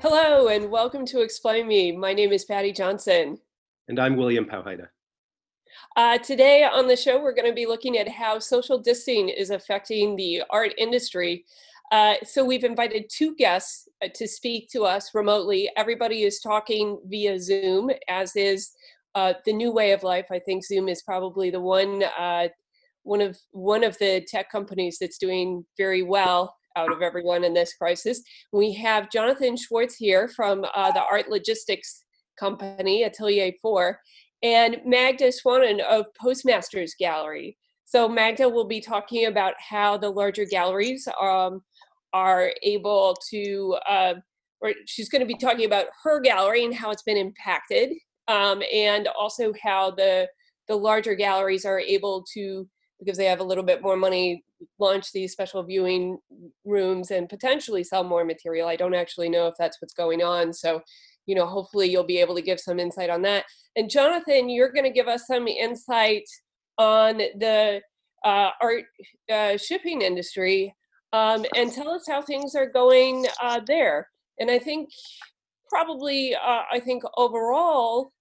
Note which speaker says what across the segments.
Speaker 1: Hello, and welcome to Explain Me. My name is Paddy Johnson.
Speaker 2: And I'm William Powhida.
Speaker 1: Uh, today on the show, we're going to be looking at how social distancing is affecting the art industry. Uh, so, we've invited two guests uh, to speak to us remotely. Everybody is talking via Zoom, as is uh, the new way of life. I think Zoom is probably the one uh, one of one of the tech companies that's doing very well out of everyone in this crisis. We have Jonathan Schwartz here from uh, the Art Logistics Company, Atelier 4, and Magda Sawon of Postmasters Gallery. So Magda will be talking about how the larger galleries um, are able to, uh, or she's going to be talking about her gallery and how it's been impacted, um, and also how the the larger galleries are able to because they have a little bit more money launch these special viewing rooms and potentially sell more material. I don't actually know if that's what's going on so you know hopefully you'll be able to give some insight on that. And jonathan you're going to give us some insight on the uh, art uh, shipping industry um, and tell us how things are going uh, there. And i think probably uh, i think overall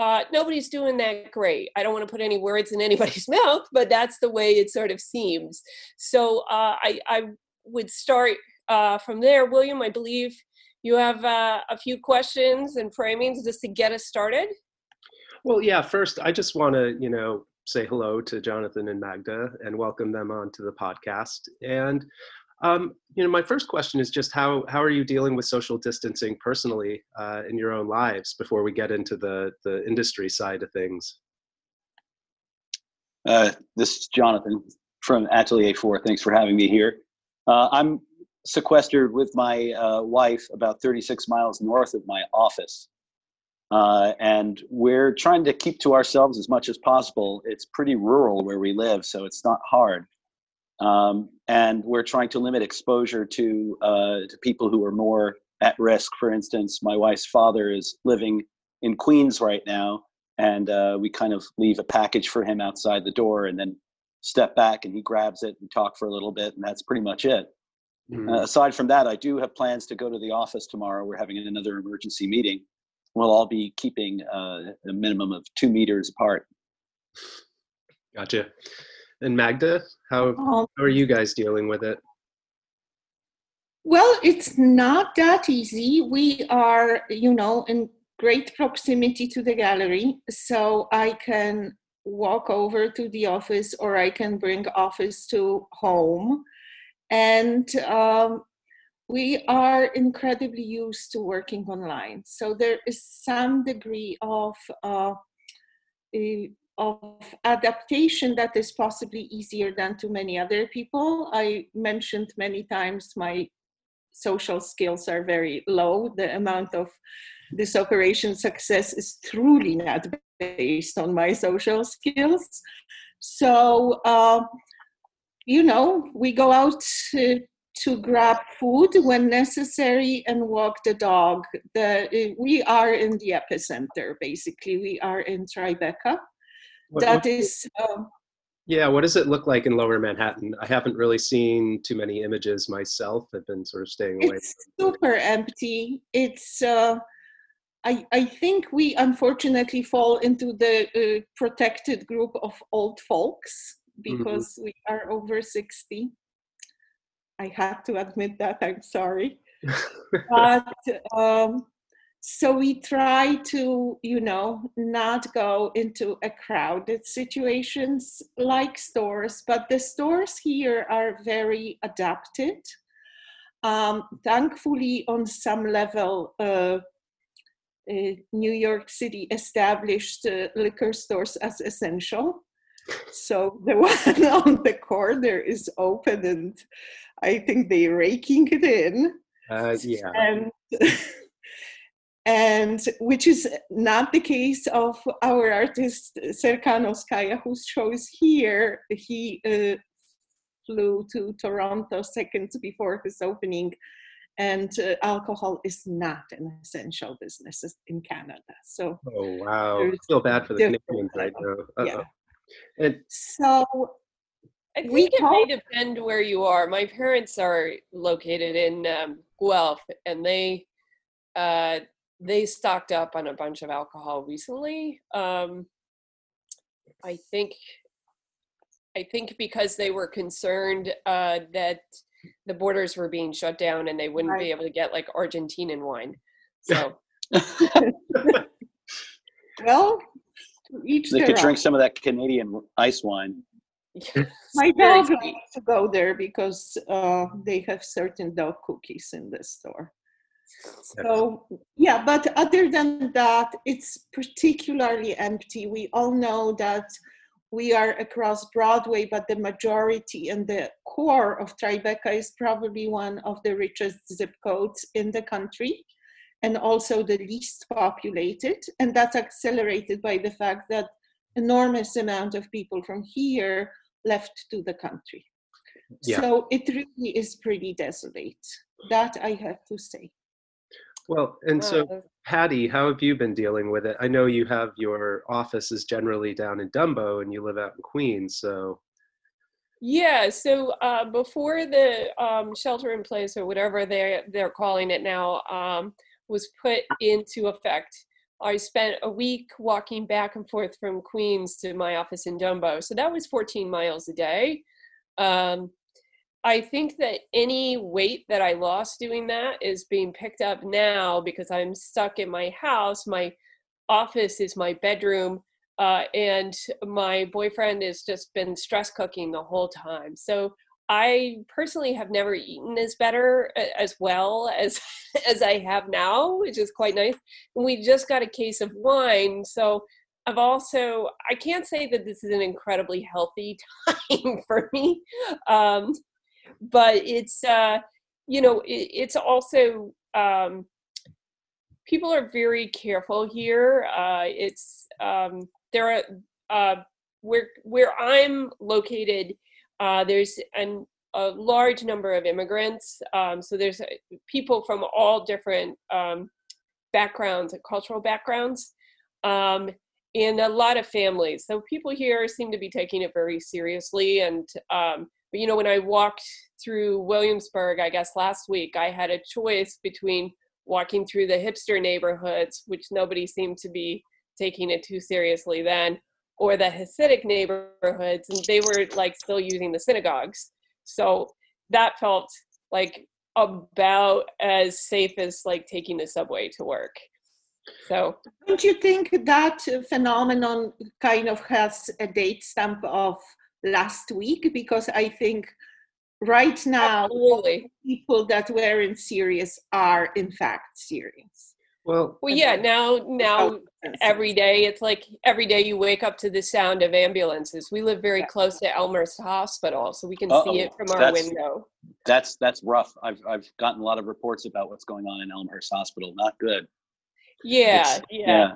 Speaker 1: uh, nobody's doing that great. I don't want to put any words in anybody's mouth, but that's the way it sort of seems. So uh, I, I, would start uh, from there. William, I believe you have uh, a few questions and framings just to get us started.
Speaker 2: Well, yeah, first, I just want to, you know, say hello to Jonathan and Magda and welcome them onto the podcast. And um, you know, my first question is just how how are you dealing with social distancing personally uh, in your own lives before we get into the the industry side of things.
Speaker 3: Uh, this is Jonathan from Atelier Four. Thanks for having me here. Uh, I'm sequestered with my uh, wife about 36 miles north of my office. Uh, and we're trying to keep to ourselves as much as possible. It's pretty rural where we live, so it's not hard. Um, and we're trying to limit exposure to, uh, to people who are more at risk. For instance, my wife's father is living in Queens right now, and uh, we kind of leave a package for him outside the door and then step back and he grabs it and talk for a little bit, and that's pretty much it. Mm-hmm. Uh, aside from that, I do have plans to go to the office tomorrow. We're having another emergency meeting. We'll all be keeping uh, a minimum of two meters apart.
Speaker 2: Gotcha. And Magda, how, um, how are you guys dealing with it?
Speaker 4: Well, it's not that easy. We are, you know, in great proximity to the gallery, so I can walk over to the office or I can bring office to home. And um, we are incredibly used to working online. So there is some degree of uh, of adaptation that is possibly easier than to many other people. I mentioned many times my social skills are very low. The amount of this operation success is truly not based on my social skills. So, uh, you know, we go out to, to, grab food when necessary and walk the dog. The, we are in the epicenter, basically. We are in Tribeca what, that is. Um,
Speaker 2: yeah, what does it look like in Lower Manhattan? I haven't really seen too many images myself. I've been sort of staying away.
Speaker 4: It's super empty. It's. Uh, I, I think we unfortunately fall into the uh, protected group of old folks mm-hmm. because mm-hmm. we are over 60. I had to admit that, I'm sorry. but um, so we try to you know not go into a crowded situations like stores but the stores here are very adapted. Um, thankfully on some level uh, uh, new york city established uh, liquor stores as essential. So the one on the corner is open and i think they're raking it in.
Speaker 2: Uh, yeah.
Speaker 4: And and which is not the case of our artist Serkan Özkaya, whose show is here. He uh, flew to Toronto seconds before his opening, and uh, alcohol is not an essential business in Canada. So,
Speaker 2: oh wow, I feel bad for the Canadians right now. Uh-oh. Yeah.
Speaker 4: And so
Speaker 1: I think we it may depend where you are. My parents are located in um, Guelph, and they uh, they stocked up on a bunch of alcohol recently. Um, I think I think because they were concerned uh, that the borders were being shut down and they wouldn't
Speaker 4: Right.
Speaker 1: be able to get like Argentinian wine. So
Speaker 4: Well, each
Speaker 3: they
Speaker 4: their
Speaker 3: could
Speaker 4: own.
Speaker 3: drink some of that Canadian ice wine.
Speaker 4: My
Speaker 1: very
Speaker 4: dog
Speaker 1: sweet.
Speaker 4: likes to go there because uh, they have certain dog cookies in the store. So yeah, but other than that, it's particularly empty. We all know that we are across Broadway, but the majority and the core of Tribeca is probably one of the richest zip codes in the country and also the least populated. And that's accelerated by the fact that enormous amount of people from here left to the country.
Speaker 5: Yeah.
Speaker 4: So it really is pretty desolate. That I have to say.
Speaker 5: Well, and so
Speaker 1: Uh,
Speaker 5: Paddy, how have you been dealing with it? I know you have your office is generally down in Dumbo and you live out in Queens, so
Speaker 1: Yeah, so uh, before the um, shelter in place or whatever they're they're calling it now um, was put into effect, I spent a week walking back and forth from Queens to my office in Dumbo. So that was 14 miles a day. Um, I think that any weight that I lost doing that is being picked up now because I'm stuck in my house. My office is my bedroom uh, and my boyfriend has just been stress cooking the whole time. So I personally have never eaten as better as well as as I have now, which is quite nice. And we just got a case of wine, so I've also I can't say that this is an incredibly healthy time for me, um, but it's uh, you know it, it's also um, people are very careful here. Uh, it's um, there are uh, where where I'm located. Uh, there's an, a large number of immigrants. Um, so there's uh, people from all different um, backgrounds, cultural backgrounds, um, and a lot of families. So people here seem to be taking it very seriously. And um, but you know, when I walked through Williamsburg, I guess last week, I had a choice between walking through the hipster neighborhoods, which nobody seemed to be taking it too seriously then, or the Hasidic neighborhoods, and they were like still using the synagogues. So that felt like about as safe as like taking the subway to work. So
Speaker 4: Don't you think that phenomenon kind of has a date stamp of last week? Because I think right now,
Speaker 1: absolutely.
Speaker 4: people that were in serious are in fact serious.
Speaker 5: well,
Speaker 1: Well, yeah. Now, now every day it's like every day you wake up to the sound of ambulances. We live very
Speaker 4: Yeah.
Speaker 1: close to Elmhurst Hospital, so we can
Speaker 3: Uh-oh,
Speaker 1: see it from our
Speaker 3: that's-
Speaker 1: window.
Speaker 3: That's that's rough. I've I've gotten a lot of reports about what's going on in Elmhurst Hospital. Not good.
Speaker 1: Yeah,
Speaker 3: It's-
Speaker 1: yeah.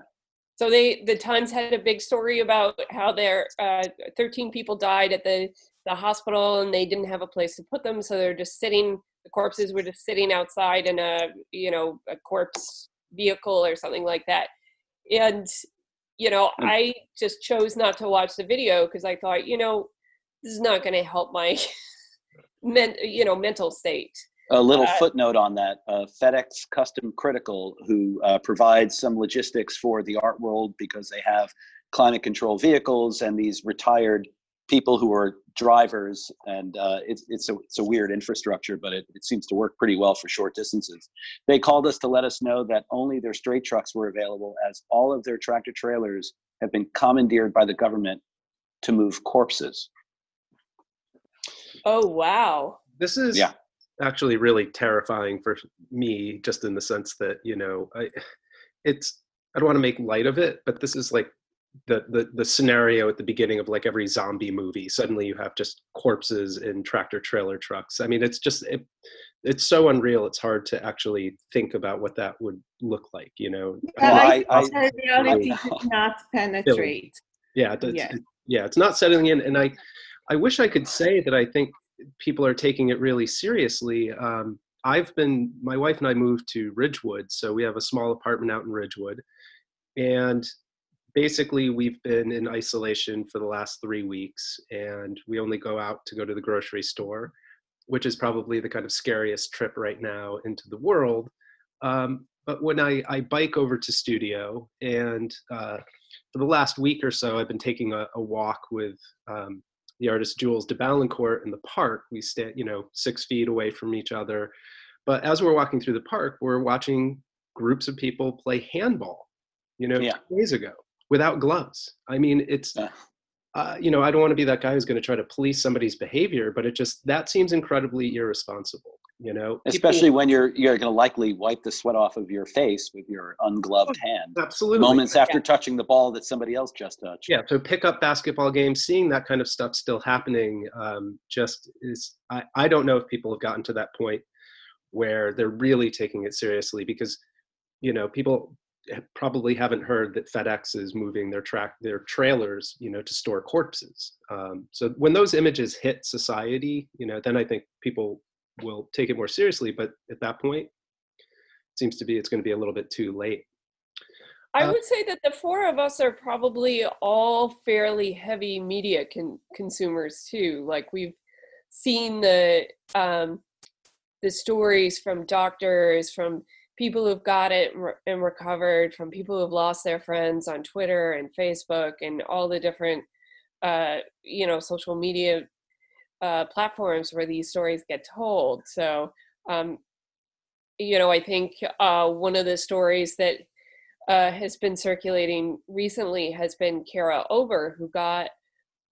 Speaker 1: So they the Times had a big story about how there uh, 13 people died at the the hospital and they didn't have a place to put them, so they're just sitting. The corpses were just sitting outside in a you know a corpse vehicle or something like that. And you know,
Speaker 3: Mm.
Speaker 1: I just chose not to watch the video because I thought, you know, this is not going to help my men, you know, mental state.
Speaker 3: A little
Speaker 1: Uh,
Speaker 3: footnote on that: uh, FedEx Custom Critical, who uh, provides some logistics for the art world because they have climate control vehicles and these retired people who are drivers, and uh, it's it's a it's a weird infrastructure, but it, it seems to work pretty well for short distances. They called us to let us know that only their straight trucks were available, as all of their tractor trailers have been commandeered by the government to move corpses.
Speaker 1: Oh wow!
Speaker 5: this is
Speaker 3: Yeah.
Speaker 5: Actually really terrifying for me just in the sense that you know i it's i don't want to make light of it but this is like the, the the scenario at the beginning of like every zombie movie suddenly you have just corpses in tractor trailer trucks i mean it's just it, it's so unreal it's hard to actually think about what that would look like you know
Speaker 4: Yeah,
Speaker 3: Well,
Speaker 4: I,
Speaker 3: I- I-
Speaker 4: think our reality did not penetrate.
Speaker 5: yeah it's,
Speaker 4: Yeah.
Speaker 5: yeah. yeah it's not settling in and i i wish i could say that i think people are taking it really seriously um, i've been my wife and i moved to ridgewood so we have a small apartment out in ridgewood and basically we've been in isolation for the last three weeks and we only go out to go to the grocery store which is probably the kind of scariest trip right now into the world um, but when I, I bike over to studio and uh, for the last week or so, I've been taking a, a walk with um, the artist Jules de Balincourt in the park. We stand, you know, six feet away from each other. But as we're walking through the park, we're watching groups of people play handball, you know,
Speaker 3: Yeah.
Speaker 5: two days ago without gloves. I mean, it's,
Speaker 3: Uh.
Speaker 5: uh, you know, I don't want to be that guy who's going to try to police somebody's behavior, but it just, that seems incredibly irresponsible, you know? People-
Speaker 3: Especially when you're you're going to likely wipe the sweat off of your face with your ungloved hand
Speaker 5: absolutely.
Speaker 3: moments after touching the ball that somebody else just touched.
Speaker 5: yeah so pick up basketball games seeing that kind of stuff still happening um, just is I, I don't know if people have gotten to that point where they're really taking it seriously because you know people probably haven't heard that fedex is moving their track their trailers you know to store corpses um, so when those images hit society you know then i think people will take it more seriously but at that point it seems to be it's going to be a little bit too late
Speaker 1: I
Speaker 5: Uh,
Speaker 1: would say that the four of us are probably all fairly heavy media con- consumers too. Like we've seen the um, the stories from doctors, from people who've got it and, re- and recovered, from people who've lost their friends on Twitter and Facebook and all the different uh, you know social media uh, platforms where these stories get told. So um, you know, I think uh, one of the stories that uh, has been circulating recently has been Cara Ober, who got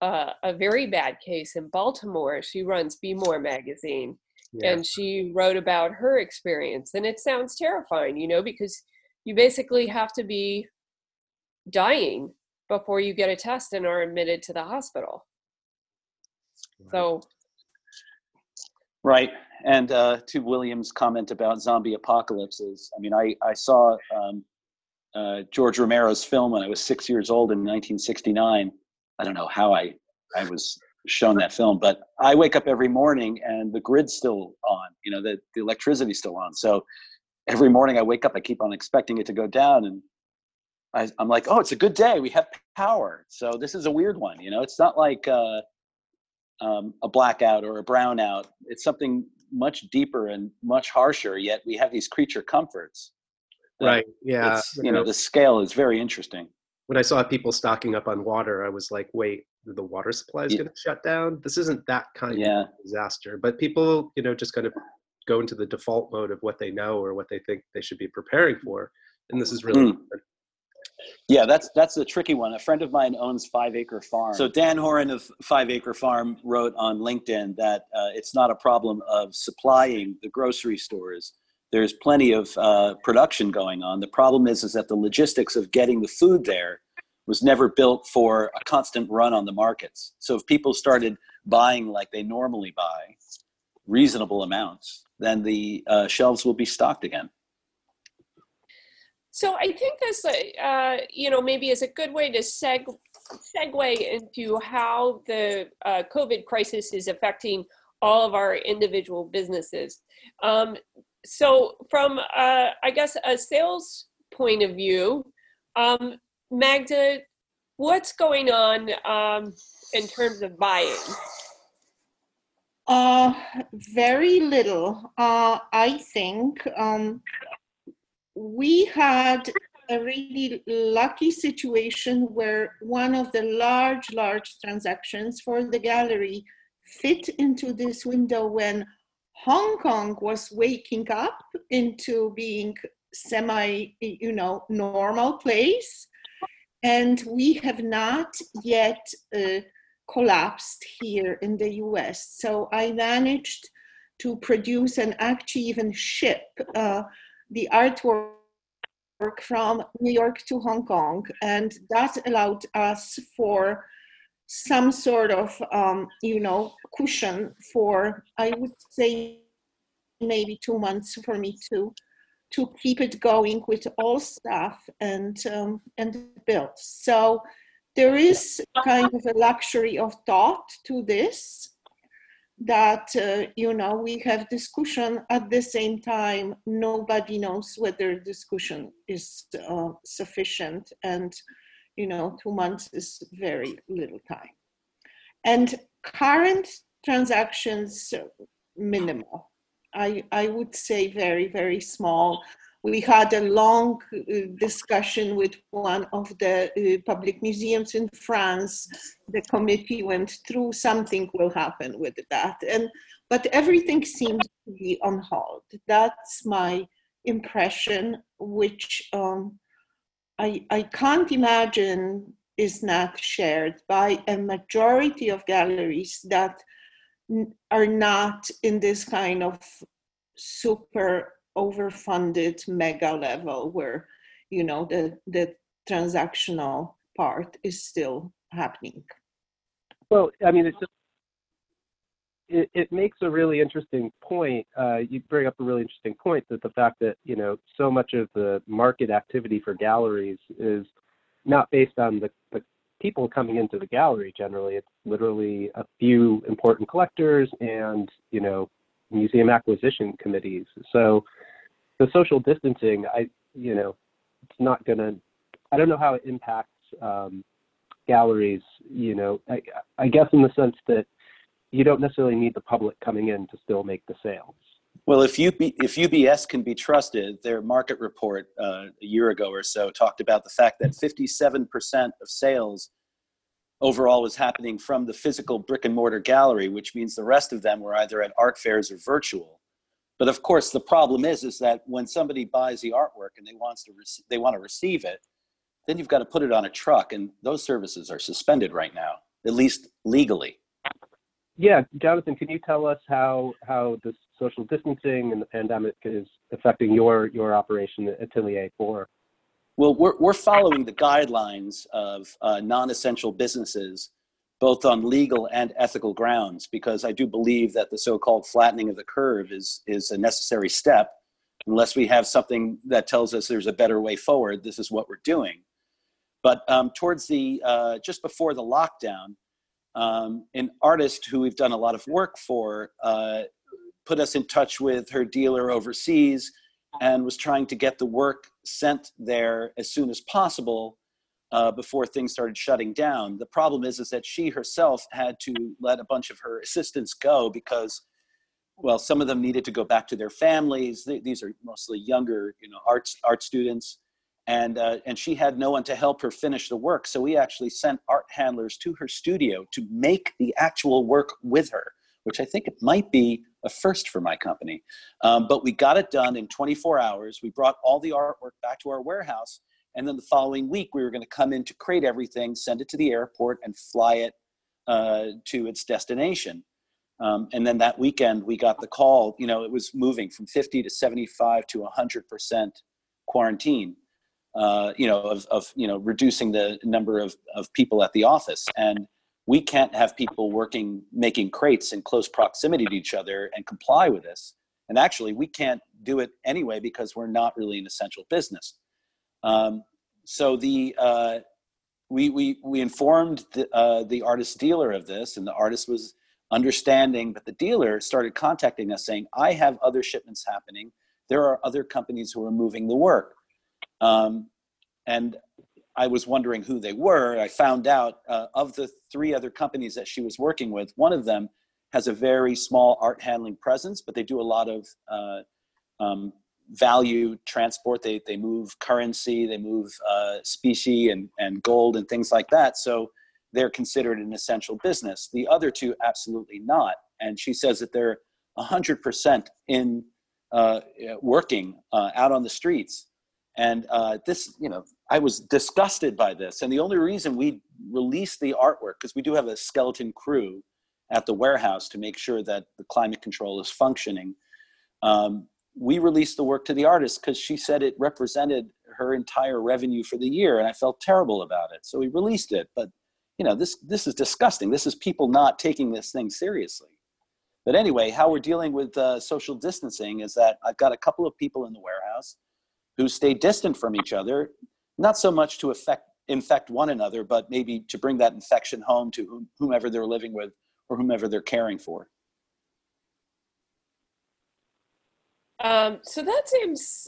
Speaker 1: uh, a very bad case in Baltimore. She runs Be More magazine,
Speaker 5: yeah
Speaker 1: and she wrote about her experience. And it sounds terrifying, you know, because you basically have to be dying before you get a test and are admitted to the hospital. So,
Speaker 3: Right. And uh, to William's comment about zombie apocalypses, I mean, I, I saw um, uh, George Romero's film when I was six years old in 1969. I don't know how I, I was shown that film, but I wake up every morning and the grid's still on, you know, the, the electricity's still on. So every morning I wake up, I keep on expecting it to go down. And I, I'm like, oh, it's a good day. We have power. So this is a weird one. You know, it's not like, uh, um, a blackout or a brownout. It's something much deeper and much harsher. Yet we have these creature comforts.
Speaker 5: right yeah
Speaker 3: it's, you know, the scale is very interesting.
Speaker 5: when I saw people stocking up on water, I was like, wait, the water supply is
Speaker 3: Ye-
Speaker 5: going to shut down? This isn't that kind
Speaker 3: Yeah.
Speaker 5: of disaster. But people, you know, just kind of go into the default mode of what they know or what they think they should be preparing for. And this is really,
Speaker 3: Mm. Yeah, that's that's the tricky one. A friend of mine owns Five Acre Farm. So Dan Horan of Five Acre Farm wrote on LinkedIn that uh, it's not a problem of supplying the grocery stores. There's plenty of uh, production going on. The problem is is that the logistics of getting the food there was never built for a constant run on the markets. So if people started buying like they normally buy, reasonable amounts, then the uh, shelves will be stocked again.
Speaker 1: So I think this, uh, you know, maybe is a good way to seg- segue into how the uh, COVID crisis is affecting all of our individual businesses. Um, so, from uh, I guess a sales point of view, um, Magda, what's going on um, in terms of buying?
Speaker 4: Uh, very little. Uh, I think um, we had a really lucky situation where one of the large, large transactions for the gallery fit into this window when Hong Kong was waking up into being semi, you know, normal place. And we have not yet uh, collapsed here in the US. So I managed to produce and actually even ship uh, the artwork from New York to Hong Kong. And that allowed us for some sort of, um, you know, cushion for, I would say, maybe two months for me to to keep it going with all staff and um, and bills. So there is kind of a luxury of thought to this that uh, you know we have discussion at the same time. Nobody knows whether discussion is uh, sufficient and you know two months is very little time. And current transactions uh, minimal. I i would say very very small we had a long uh, discussion with one of the uh, public museums in France. The committee went through something will happen with that. And, but everything seems to be on hold. That's my impression, which um, I, I can't imagine is not shared by a majority of galleries that are not in this kind of super overfunded mega level where you know the the transactional part is still happening.
Speaker 2: Well i mean it's just it, it makes a really interesting point uh, you bring up a really interesting point that the fact that you know so much of the market activity for galleries is not based on the, the people coming into the gallery generally. It's literally a few important collectors and you know museum acquisition committees. So the social distancing, I you know, it's not gonna. I don't know how it impacts um, galleries. You know, I, I guess in the sense that you don't necessarily need the public coming in to still make the sales.
Speaker 3: Well, if UB, if UBS can be trusted, their market report uh, a year ago or so talked about the fact that 57% of sales overall was happening from the physical brick and mortar gallery, which means the rest of them were either at art fairs or virtual. But of course, the problem is is that when somebody buys the artwork and they wants to rec- they want to receive it, then you've got to put it on a truck, and those services are suspended right now, at least legally.
Speaker 2: Yeah, Jonathan, can you tell us how how the social distancing and the pandemic is affecting your your operation at Atelier Four?
Speaker 3: Well, we're we're following the guidelines of uh, non-essential businesses both on legal and ethical grounds, because I do believe that the so-called flattening of the curve is is a necessary step. Unless we have something that tells us there's a better way forward, this is what we're doing. But um, towards the uh, just before the lockdown, um, an artist who we've done a lot of work for uh, put us in touch with her dealer overseas and was trying to get the work sent there as soon as possible uh, before things started shutting down. The problem is, is that she herself had to let a bunch of her assistants go because, well, some of them needed to go back to their families. These are mostly younger, you know, art art students, and uh, and she had no one to help her finish the work. So we actually sent art handlers to her studio to make the actual work with her, which I think it might be a first for my company. Um, but we got it done in 24 hours. We brought all the artwork back to our warehouse and then the following week, we were going to come in to crate everything, send it to the airport, and fly it uh, to its destination. Um, and then that weekend, we got the call. You know, it was moving from 50 to 75 to 100 percent quarantine. Uh, you know, of, of you know reducing the number of of people at the office, and we can't have people working making crates in close proximity to each other and comply with this. And actually, we can't do it anyway because we're not really an essential business. Um, so the uh, we, we, we informed the, uh, the artist dealer of this, and the artist was understanding, but the dealer started contacting us saying, I have other shipments happening. There are other companies who are moving the work. Um, and I was wondering who they were. I found out uh, of the three other companies that she was working with, one of them has a very small art handling presence, but they do a lot of uh, um, value transport. They they move currency, they move uh, specie and and gold and things like that. So they're considered an essential business. The other two absolutely not. And she says that they're hundred percent in uh, working uh, out on the streets. And uh, this, you know, I was disgusted by this. And the only reason we released the artwork because we do have a skeleton crew at the warehouse to make sure that the climate control is functioning. Um, we released the work to the artist because she said it represented her entire revenue for the year and i felt terrible about it. So we released it but you know this this is disgusting. This is people not taking this thing seriously. But anyway how we're dealing with uh, social distancing is that i've got a couple of people in the warehouse who stay distant from each other not so much to affect infect one another but maybe to bring that infection home to whomever they're living with or whomever they're caring for
Speaker 1: Um, so that seems,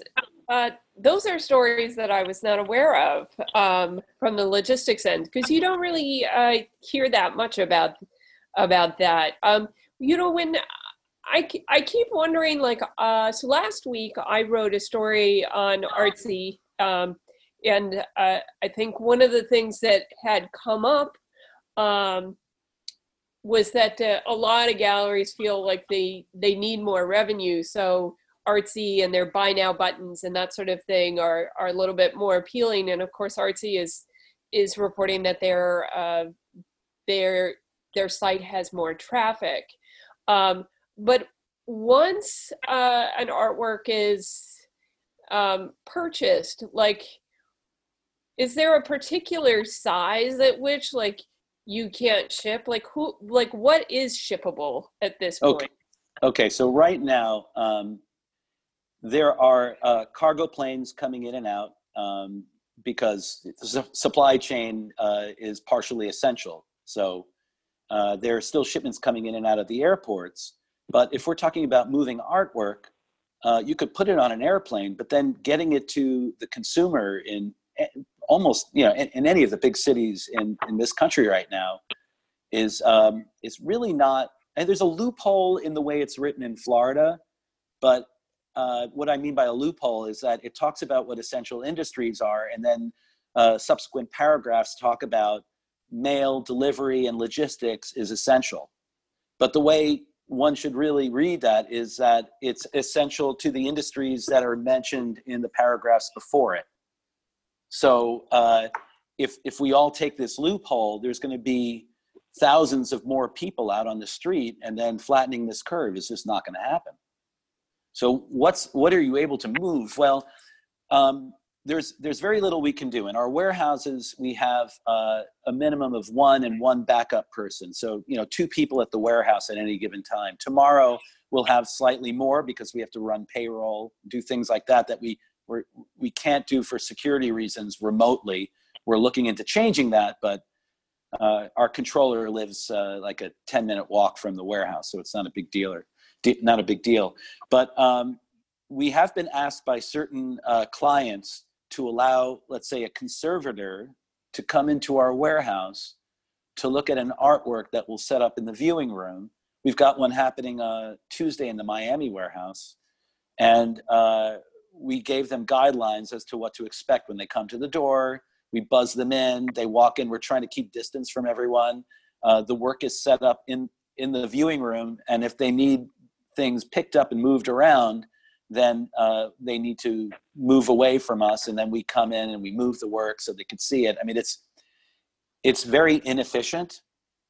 Speaker 1: uh, those are stories that I was not aware of um, from the logistics end because you don't really uh, hear that much about about that. Um, you know, when I, I keep wondering like uh, so last week I wrote a story on artsy um, and uh, I think one of the things that had come up um, was that uh, a lot of galleries feel like they they need more revenue so artsy and their buy now buttons and that sort of thing are are a little bit more appealing. And of course artsy is is reporting that their uh, their their site has more traffic. Um, but once uh, an artwork is um, purchased like is there a particular size at which like you can't ship? Like who like what is shippable at this point?
Speaker 3: Okay. Okay, so right now, um, there are uh, cargo planes coming in and out um, because the su- supply chain uh, is partially essential. So uh, there are still shipments coming in and out of the airports. But if we're talking about moving artwork, uh, you could put it on an airplane, but then getting it to the consumer in eh, almost, you know, in, in any of the big cities in, in this country right now is um, is really not. And there's a loophole in the way it's written in Florida, but uh, what I mean by a loophole is that it talks about what essential industries are, and then uh, subsequent paragraphs talk about mail delivery and logistics is essential. But the way one should really read that is that it's essential to the industries that are mentioned in the paragraphs before it. So uh, if if we all take this loophole, there's going to be thousands of more people out on the street, and then flattening this curve is just not going to happen. So what's what are you able to move? Well, um, there's there's very little we can do. In our warehouses, we have uh, a minimum of one and one backup person. So you know, two people at the warehouse at any given time. Tomorrow we'll have slightly more because we have to run payroll, do things like that that we we're, we can't do for security reasons remotely. We're looking into changing that, but uh, our controller lives uh, like a 10 minute walk from the warehouse, so it's not a big deal. Not a big deal. But um, we have been asked by certain uh, clients to allow, let's say, a conservator to come into our warehouse to look at an artwork that we'll set up in the viewing room. We've got one happening uh, Tuesday in the Miami warehouse, and uh, we gave them guidelines as to what to expect when they come to the door. We buzz them in. They walk in. We're trying to keep distance from everyone. Uh, the work is set up in in the viewing room, and if they need things picked up and moved around, then uh, they need to move away from us, and then we come in and we move the work so they can see it. I mean, it's it's very inefficient.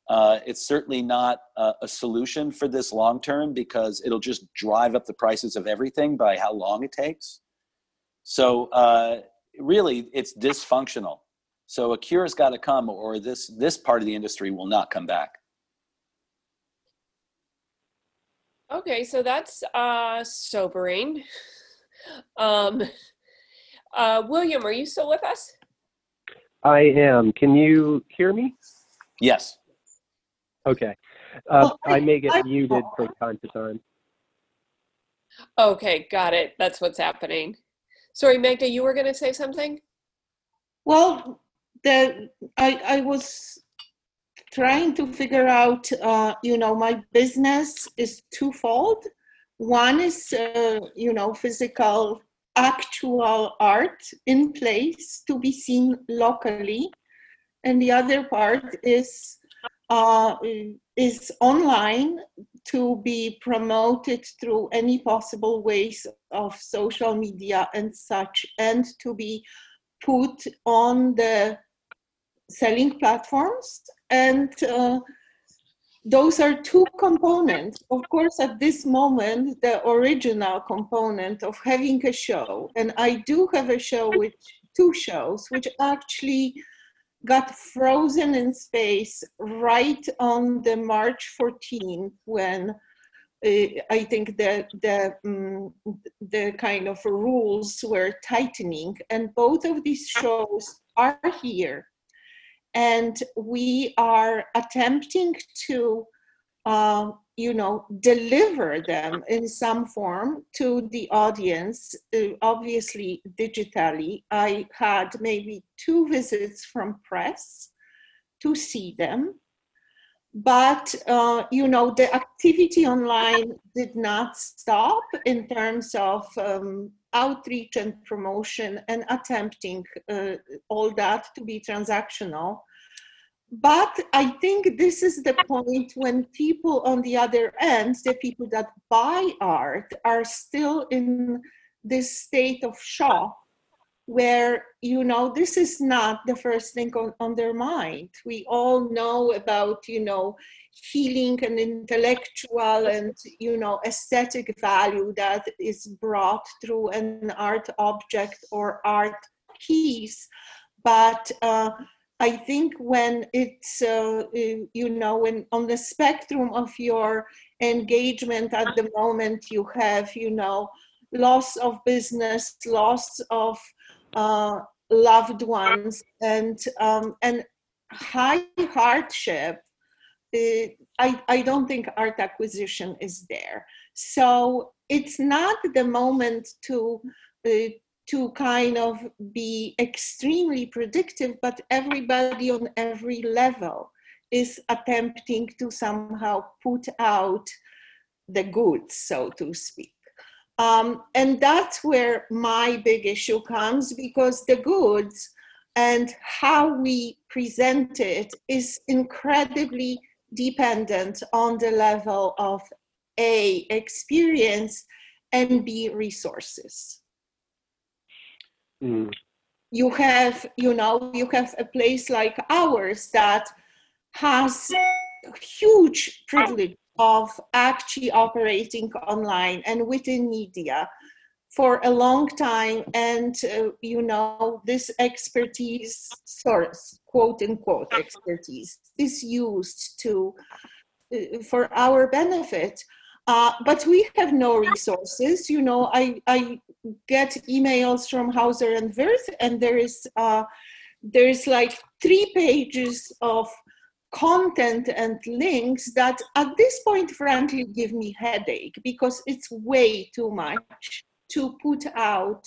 Speaker 3: Uh, it's certainly not a, a solution for this long term because it'll just drive up the prices of everything by how long it takes. So uh, really, it's dysfunctional. So a cure's got to come, or this this part of the industry will not come back.
Speaker 1: Okay, so that's uh, sobering. Um, uh, William, are you still with us?
Speaker 5: I am. Can you hear me?
Speaker 3: Yes.
Speaker 5: Okay. Uh,
Speaker 4: Oh, I-
Speaker 5: I may get
Speaker 4: I-
Speaker 5: muted from time to time.
Speaker 1: Okay, got it. That's what's happening. Sorry, Magda, you were going to say something?
Speaker 4: Well, the I I was trying to figure out. Uh, you know, my business is twofold. One is uh, you know physical, actual art in place to be seen locally, and the other part is uh, is online to be promoted through any possible ways of social media and such, and to be put on the selling platforms and uh, those are two components. Of course at this moment the original component of having a show and i do have a show with two shows which actually got frozen in space right on the march 14th when uh, I think the the um, the kind of rules were tightening, and both of these shows are here, and we are attempting to, uh, you know, deliver them in some form to the audience. Uh, obviously, digitally, I had maybe two visits from press to see them but uh, you know the activity online did not stop in terms of um, outreach and promotion and attempting uh, all that to be transactional. But i think this is the point when people on the other end the people that buy art are still in this state of shock where you know this is not the first thing on, on their mind. We all know about you know healing and intellectual and you know aesthetic value that is brought through an art object or art piece. But uh, i think when it's uh, you know when on the spectrum of your engagement at the moment you have you know loss of business loss of uh, loved ones and um, and high hardship uh, I, I don't think art acquisition is there. So it's not the moment to uh, to kind of be extremely predictive but everybody on every level is attempting to somehow put out the goods so to speak um, and that's where my big issue comes because the goods and how we present it is incredibly dependent on the level of A, experience, and B, resources. Mm. You have, you know, you have a place like ours that has huge privilege of actually operating online and within media for a long time and uh, you know this expertise source quote unquote expertise is used to uh, for our benefit. Uh, but we have no resources. You know i i get emails from hauser and wirth and there is uh, there's like three pages of content and links that at this point frankly give me headache because it's way too much to put out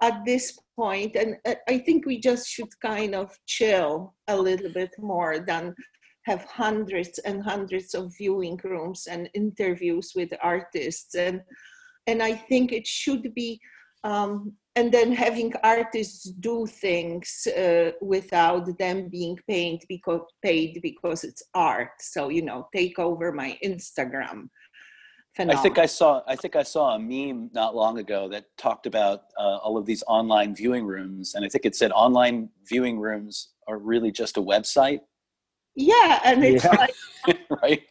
Speaker 4: at this point. And i think we just should kind of chill a little bit more than have hundreds and hundreds of viewing rooms and interviews with artists. And and i think it should be um, and then having artists do things uh, without them being paid because paid because it's art so you know take over my instagram
Speaker 3: Phenomenal. I think I saw. I think I saw a meme not long ago that talked about uh, all of these online viewing rooms, and I think it said online viewing rooms are really just a website.
Speaker 4: Yeah, and it's yeah. like
Speaker 3: right.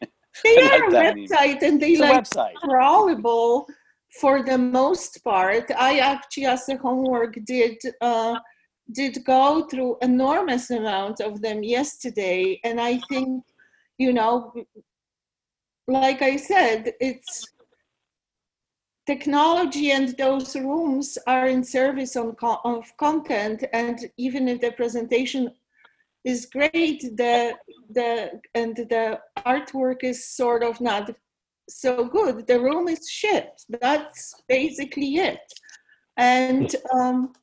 Speaker 4: They are like a website, meme. and they it's like crawlable for the most part, I actually, as a homework, did uh, did go through enormous amount of them yesterday, and I think, you know, like I said, it's technology and those rooms are in service on co- of content, and even if the presentation is great, the the and the artwork is sort of not so good. The room is shit. That's basically it. And um,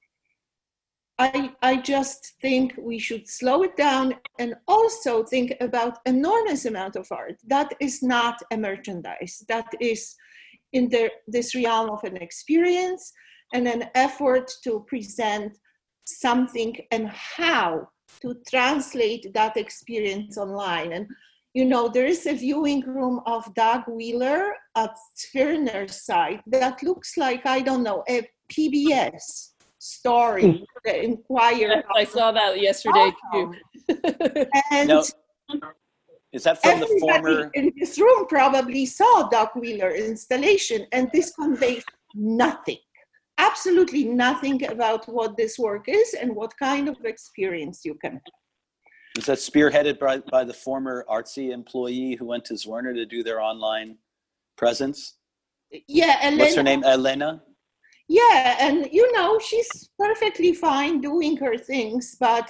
Speaker 4: I, I just think we should slow it down and also think about enormous amount of art that is not a merchandise that is in the, this realm of an experience and an effort to present something and how to translate that experience online and you know, there is a viewing room of Doug Wheeler at Zwirner's site that looks like, I don't know, a PBS story, hmm. the Inquirer.
Speaker 1: I saw that yesterday too.
Speaker 4: and no.
Speaker 3: Is that from the former?
Speaker 4: In this room, probably saw Doug Wheeler installation, and this conveys nothing, absolutely nothing about what this work is and what kind of experience you can have.
Speaker 3: Was that spearheaded by, by the former artsy employee who went to Zwirner to do their online presence?
Speaker 4: Yeah,
Speaker 3: Elena. What's her name? Elena?
Speaker 4: Yeah, and you know, she's perfectly fine doing her things, but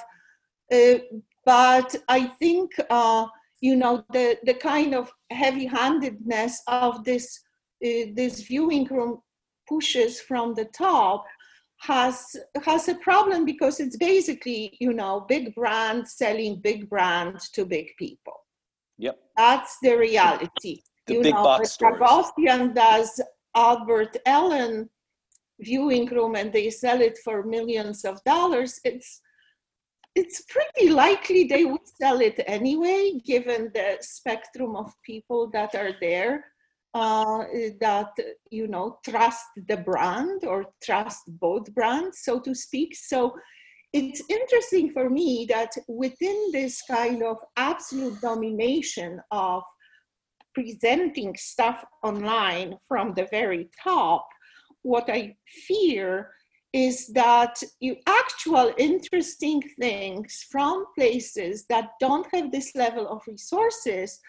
Speaker 4: uh, but I think uh, you know the the kind of heavy-handedness of this uh, this viewing room pushes from the top has has a problem because it's basically you know big brand selling big brand to big people
Speaker 3: Yep.
Speaker 4: That's the reality.
Speaker 3: The
Speaker 4: you
Speaker 3: big
Speaker 4: know,
Speaker 3: box
Speaker 4: if does Albert Allen viewing room and they sell it for millions of dollars, it's it's pretty likely they would sell it anyway, given the spectrum of people that are there uh, that you know trust the brand or trust both brands, so to speak. So it's interesting for me that within this kind of absolute domination of presenting stuff online from the very top, what I fear is that you actual interesting things from places that don't have this level of resources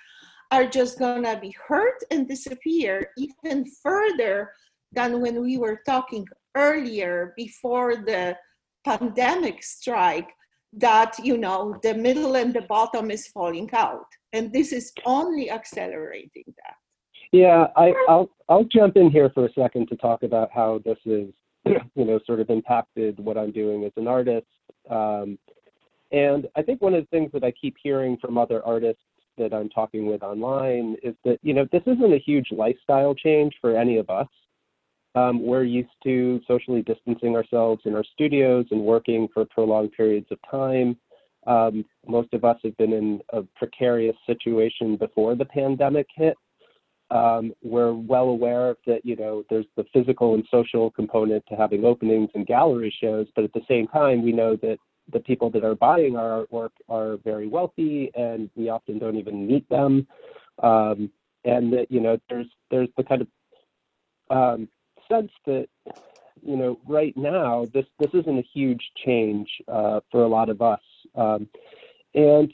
Speaker 4: are just gonna be hurt and disappear even further than when we were talking earlier before the pandemic strike that you know the middle and the bottom is falling out and this is only accelerating that
Speaker 5: Yeah, I, I'll I'll jump in here for a second to talk about how this is, you know, sort of impacted what I'm doing as an artist. Um, and I think one of the things that I keep hearing from other artists that I'm talking with online is that you know this isn't a huge lifestyle change for any of us. Um, we're used to socially distancing ourselves in our studios and working for prolonged periods of time. Um, most of us have been in a precarious situation before the pandemic hit. Um, we're well aware that you know there's the physical and social component to having openings and gallery shows, but at the same time, we know that the people that are buying our artwork are very wealthy, and we often don't even meet them. Um, and that you know there's there's the kind of um, sense that you know right now this this isn't a huge change uh, for a lot of us. Um, and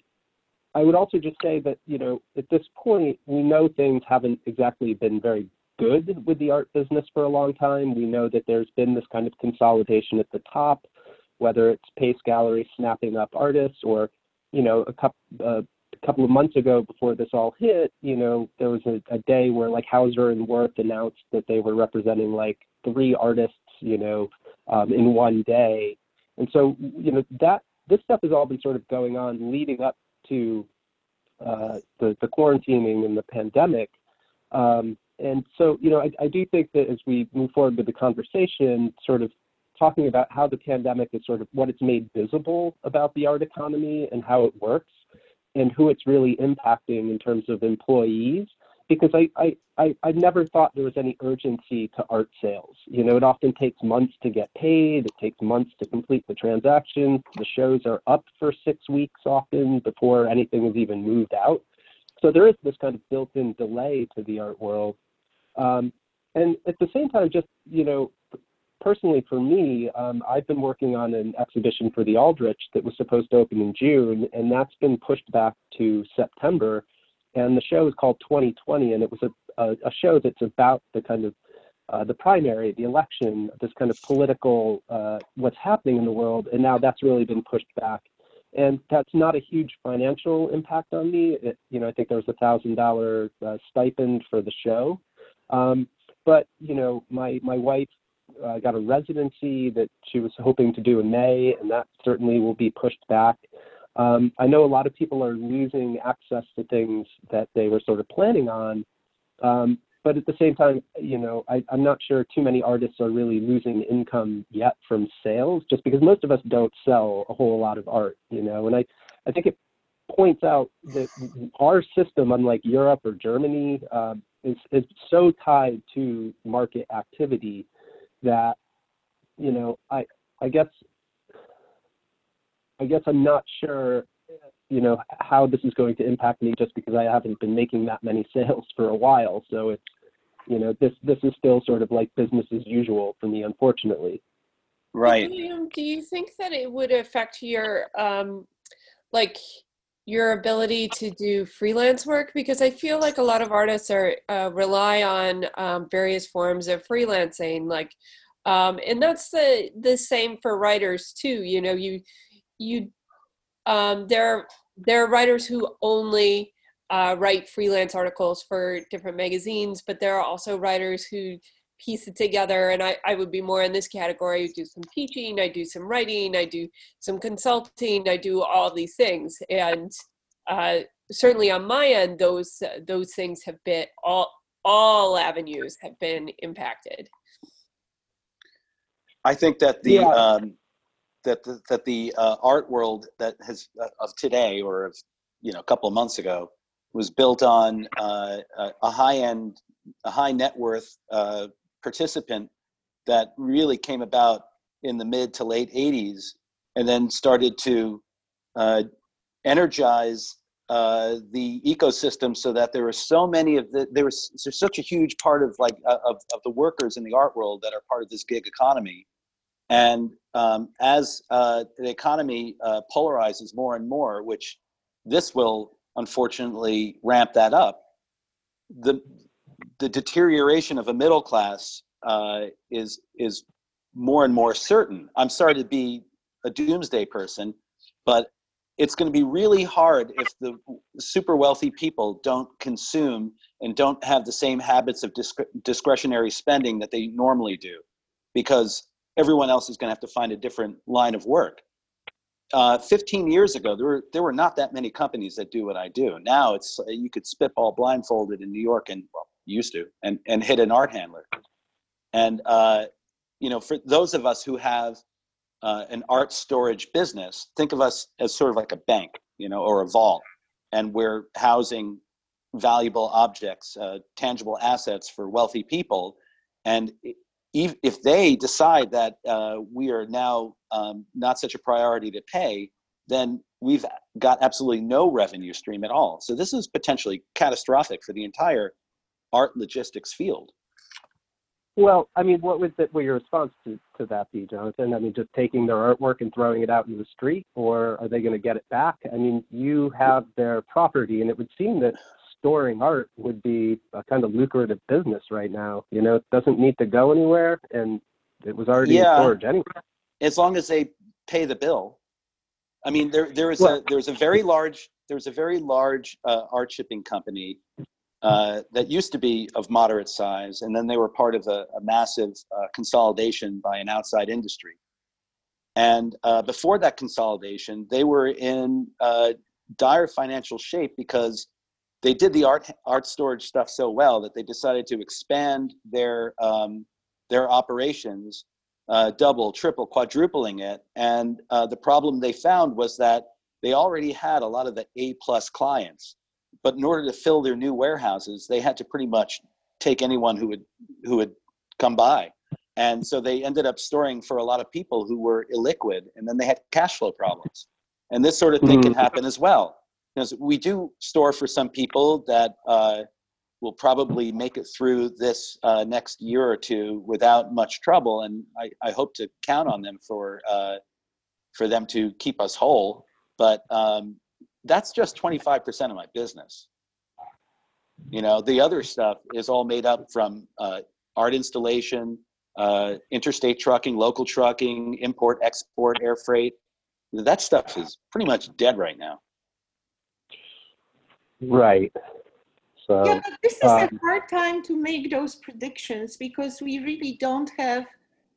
Speaker 5: I would also just say that, you know, at this point, we know things haven't exactly been very good with the art business for a long time. We know that there's been this kind of consolidation at the top, whether it's Pace Gallery snapping up artists or, you know, a couple, uh, a couple of months ago before this all hit, you know, there was a, a day where like Hauser and Wirth announced that they were representing like three artists, you know, um, in one day. And so, you know, that this stuff has all been sort of going on leading up to uh, the, the quarantining and the pandemic. Um, and so, you know, I, I do think that as we move forward with the conversation, sort of talking about how the pandemic is sort of what it's made visible about the art economy and how it works and who it's really impacting in terms of employees because I, I, I, I never thought there was any urgency to art sales. You know, it often takes months to get paid, it takes months to complete the transaction. The shows are up for six weeks often before anything is even moved out. So there is this kind of built in delay to the art world. Um, and at the same time, just, you know, personally for me, um, I've been working on an exhibition for the Aldrich that was supposed to open in June, and that's been pushed back to September and the show is called 2020, and it was a, a, a show that's about the kind of uh, the primary, the election, this kind of political uh, what's happening in the world, and now that's really been pushed back. And that's not a huge financial impact on me. It, you know, I think there was a thousand dollar uh, stipend for the show, um, but you know, my my wife uh, got a residency that she was hoping to do in May, and that certainly will be pushed back. Um, I know a lot of people are losing access to things that they were sort of planning on, um, but at the same time, you know, I, I'm not sure too many artists are really losing income yet from sales, just because most of us don't sell a whole lot of art, you know, and I, I think it points out that our system, unlike Europe or Germany, um, is is so tied to market activity that, you know, I I guess I guess I'm not sure, you know, how this is going to impact me just because I haven't been making that many sales for a while. So it's, you know, this this is still sort of like business as usual for me, unfortunately.
Speaker 3: Right.
Speaker 1: William, do you think that it would affect your um, like your ability to do freelance work? Because I feel like a lot of artists are uh, rely on um, various forms of freelancing, like, um, and that's the the same for writers too. You know, you you um, there there are writers who only uh, write freelance articles for different magazines, but there are also writers who piece it together. And I, I would be more in this category. I do some teaching, I do some writing, I do some consulting, I do all these things. And uh, certainly on my end, those uh, those things have been all all avenues have been impacted.
Speaker 3: I think that the
Speaker 5: Yeah.
Speaker 3: um, that the, that the uh, art world that has uh, of today or of you know a couple of months ago was built on uh, a, a high end, a high net worth uh, participant that really came about in the mid to late '80s, and then started to uh, energize uh, the ecosystem so that there were so many of the there was there's such a huge part of like uh, of, of the workers in the art world that are part of this gig economy. And um, as uh, the economy uh, polarizes more and more which this will unfortunately ramp that up the the deterioration of a middle class uh, is is more and more certain. I'm sorry to be a doomsday person but it's going to be really hard if the super wealthy people don't consume and don't have the same habits of discre- discretionary spending that they normally do because everyone else is going to have to find a different line of work. Uh, 15 years ago there were there were not that many companies that do what i do. Now it's you could spitball blindfolded in new york and well used to and and hit an art handler and uh, you know for those of us who have uh, an art storage business, think of us as sort of like a bank, you know, or a vault, and we're housing valuable objects, uh, tangible assets for wealthy people. And if, if they decide that uh, we are now um, not such a priority to pay, then we've got absolutely no revenue stream at all. So this is potentially catastrophic for the entire art logistics field.
Speaker 5: Well, I mean, what would the, will your response to, to that be, Jonathan? I mean, just taking their artwork and throwing it out in the street, or are they going to get it back? I mean, you have their property, and it would seem that storing art would be a kind of lucrative business right now. You know, it doesn't need to go anywhere, and it was already
Speaker 3: Yeah.
Speaker 5: in storage anyway.
Speaker 3: as long as they pay the bill. I mean, there there is
Speaker 5: Well-
Speaker 3: a there's a very large there's a very large uh, art shipping company uh, that used to be of moderate size, and then they were part of a, a massive uh, consolidation by an outside industry. And uh, before that consolidation, they were in uh, dire financial shape because they did the art art storage stuff so well that they decided to expand their um, their operations uh, double, triple, quadrupling it. And the problem they found was that they already had a lot of the A plus clients, but in order to fill their new warehouses, they had to pretty much take anyone who would who would come by. And so they ended up storing for a lot of people who were illiquid, and then they had cash flow problems. And this sort of thing can
Speaker 5: Mhm.
Speaker 3: happen as well. Because we do store for some people that uh, will probably make it through this uh, next year or two without much trouble, and I, I hope to count on them for uh, for them to keep us whole. But um, that's just twenty five percent of my business. You know, the other stuff is all made up from uh, art installation, uh, interstate trucking, local trucking, import, export, air freight. That stuff is pretty much dead right now.
Speaker 5: Right. So,
Speaker 4: Yeah, but this is a
Speaker 5: um,
Speaker 4: hard time to make those predictions because we really don't have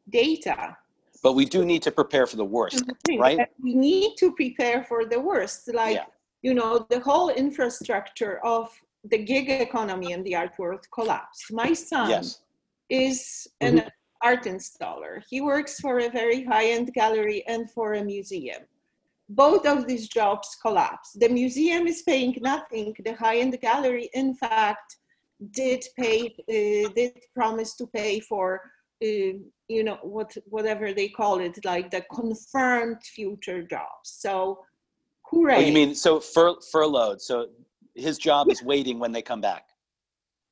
Speaker 4: data.
Speaker 3: But we do need to prepare for the worst, right?
Speaker 4: We need to prepare for the worst, like,
Speaker 3: Yeah.
Speaker 4: You know, the whole infrastructure of the gig economy and the art world collapsed. My son
Speaker 3: Yes.
Speaker 4: is an art installer. He works for a very high-end gallery and for a museum. Both of these jobs collapsed. The museum is paying nothing. The high-end gallery, in fact, did pay, uh, did promise to pay for, uh, you know, what whatever they call it, like the confirmed future jobs. So, hooray!
Speaker 3: Oh, you mean so fur, furloughed? So his job is waiting when they come back.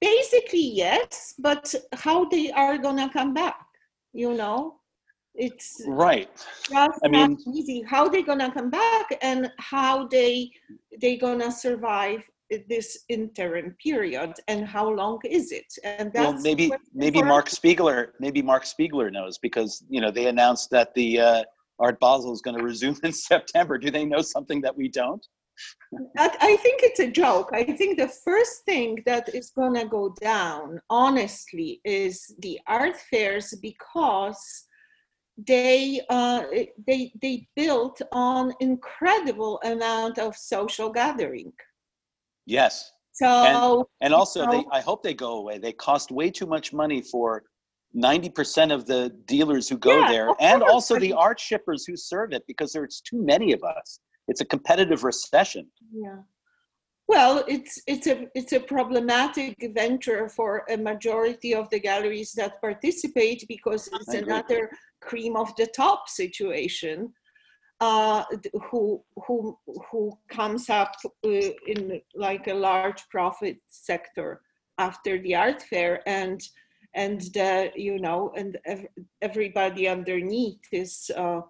Speaker 4: Basically, yes, but how they are gonna come back? You know, it's
Speaker 3: Right.
Speaker 4: just
Speaker 3: I mean-
Speaker 4: easy. How they gonna come back and how they they gonna survive this interim period and how long is it? And that's
Speaker 3: Well, maybe maybe Marc Spiegler maybe Marc Spiegler knows because you know they announced that the uh, Art Basel is going to resume in September. Do they know something that we don't?
Speaker 4: I, I think it's a joke. I think the first thing that is gonna go down, honestly, is the art fairs because they uh, they they built on incredible amount of social gathering.
Speaker 3: Yes.
Speaker 4: So
Speaker 3: And also, they, I hope they go away. They cost way too much money for 90% of the dealers who go
Speaker 4: Yeah,
Speaker 3: there and also the art shippers who serve it because there's too many of us. It's a competitive recession.
Speaker 4: Yeah. Well, it's it's a it's a problematic venture for a majority of the galleries that participate because it's another cream of the top situation. Uh, who who who comes up uh, in like a large profit sector after the art fair and and you know and ev- everybody underneath is uh,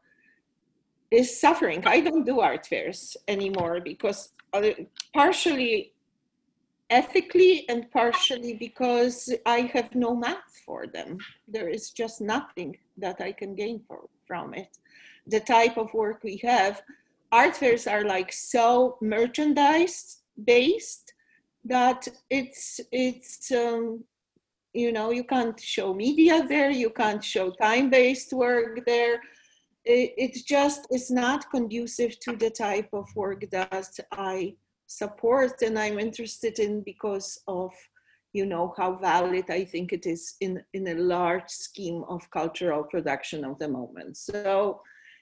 Speaker 4: is suffering. I don't do art fairs anymore because uh, partially ethically and partially because I have no math for them. There is just nothing that I can gain for, from it. The type of work we have, art fairs are like so merchandise based that it's it's um, you know you can't show media there, you can't show time based work there it, it just is not conducive to the type of work that I support and I'm interested in because of you know how valid I think it is in in a large scheme of cultural production of the moment. So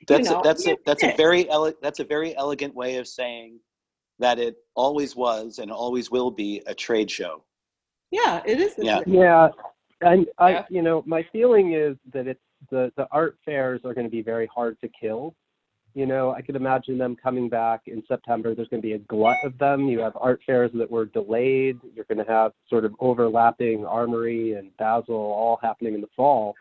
Speaker 3: That's
Speaker 4: know,
Speaker 3: a, that's a, that's a very ele- that's a very elegant way of saying that it always was and always will be a trade show.
Speaker 4: Yeah, it is.
Speaker 3: Yeah.
Speaker 5: Yeah, and I,
Speaker 1: Yeah.
Speaker 5: you know, my feeling is that it's the the art fairs are going to be very hard to kill. You know, I could imagine them coming back in September. There's going to be a glut of them. You have art fairs that were delayed. You're going to have sort of overlapping Armory and Basel all happening in the fall,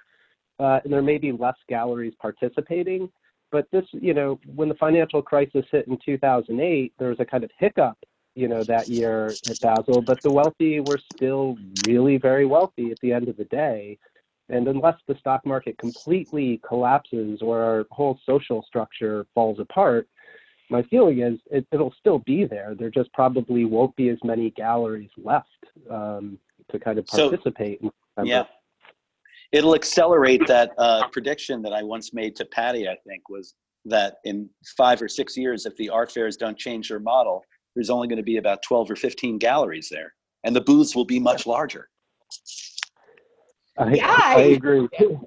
Speaker 5: uh, and there may be less galleries participating. But this, you know, when the financial crisis hit in 2008, there was a kind of hiccup you know, that year at Basel, but the wealthy were still really very wealthy at the end of the day. And unless the stock market completely collapses or our whole social structure falls apart, my feeling is it, it'll still be there. There just probably won't be as many galleries left um, to kind of
Speaker 3: So-
Speaker 5: participate. in
Speaker 3: Yeah. It'll accelerate that uh, prediction that I once made to Paddy, I think, was that in five or six years, if the art fairs don't change their model, there's only going to be about 12 or 15 galleries there. And the booths will be much larger.
Speaker 5: I,
Speaker 4: Yeah,
Speaker 5: I
Speaker 4: I-
Speaker 5: agree.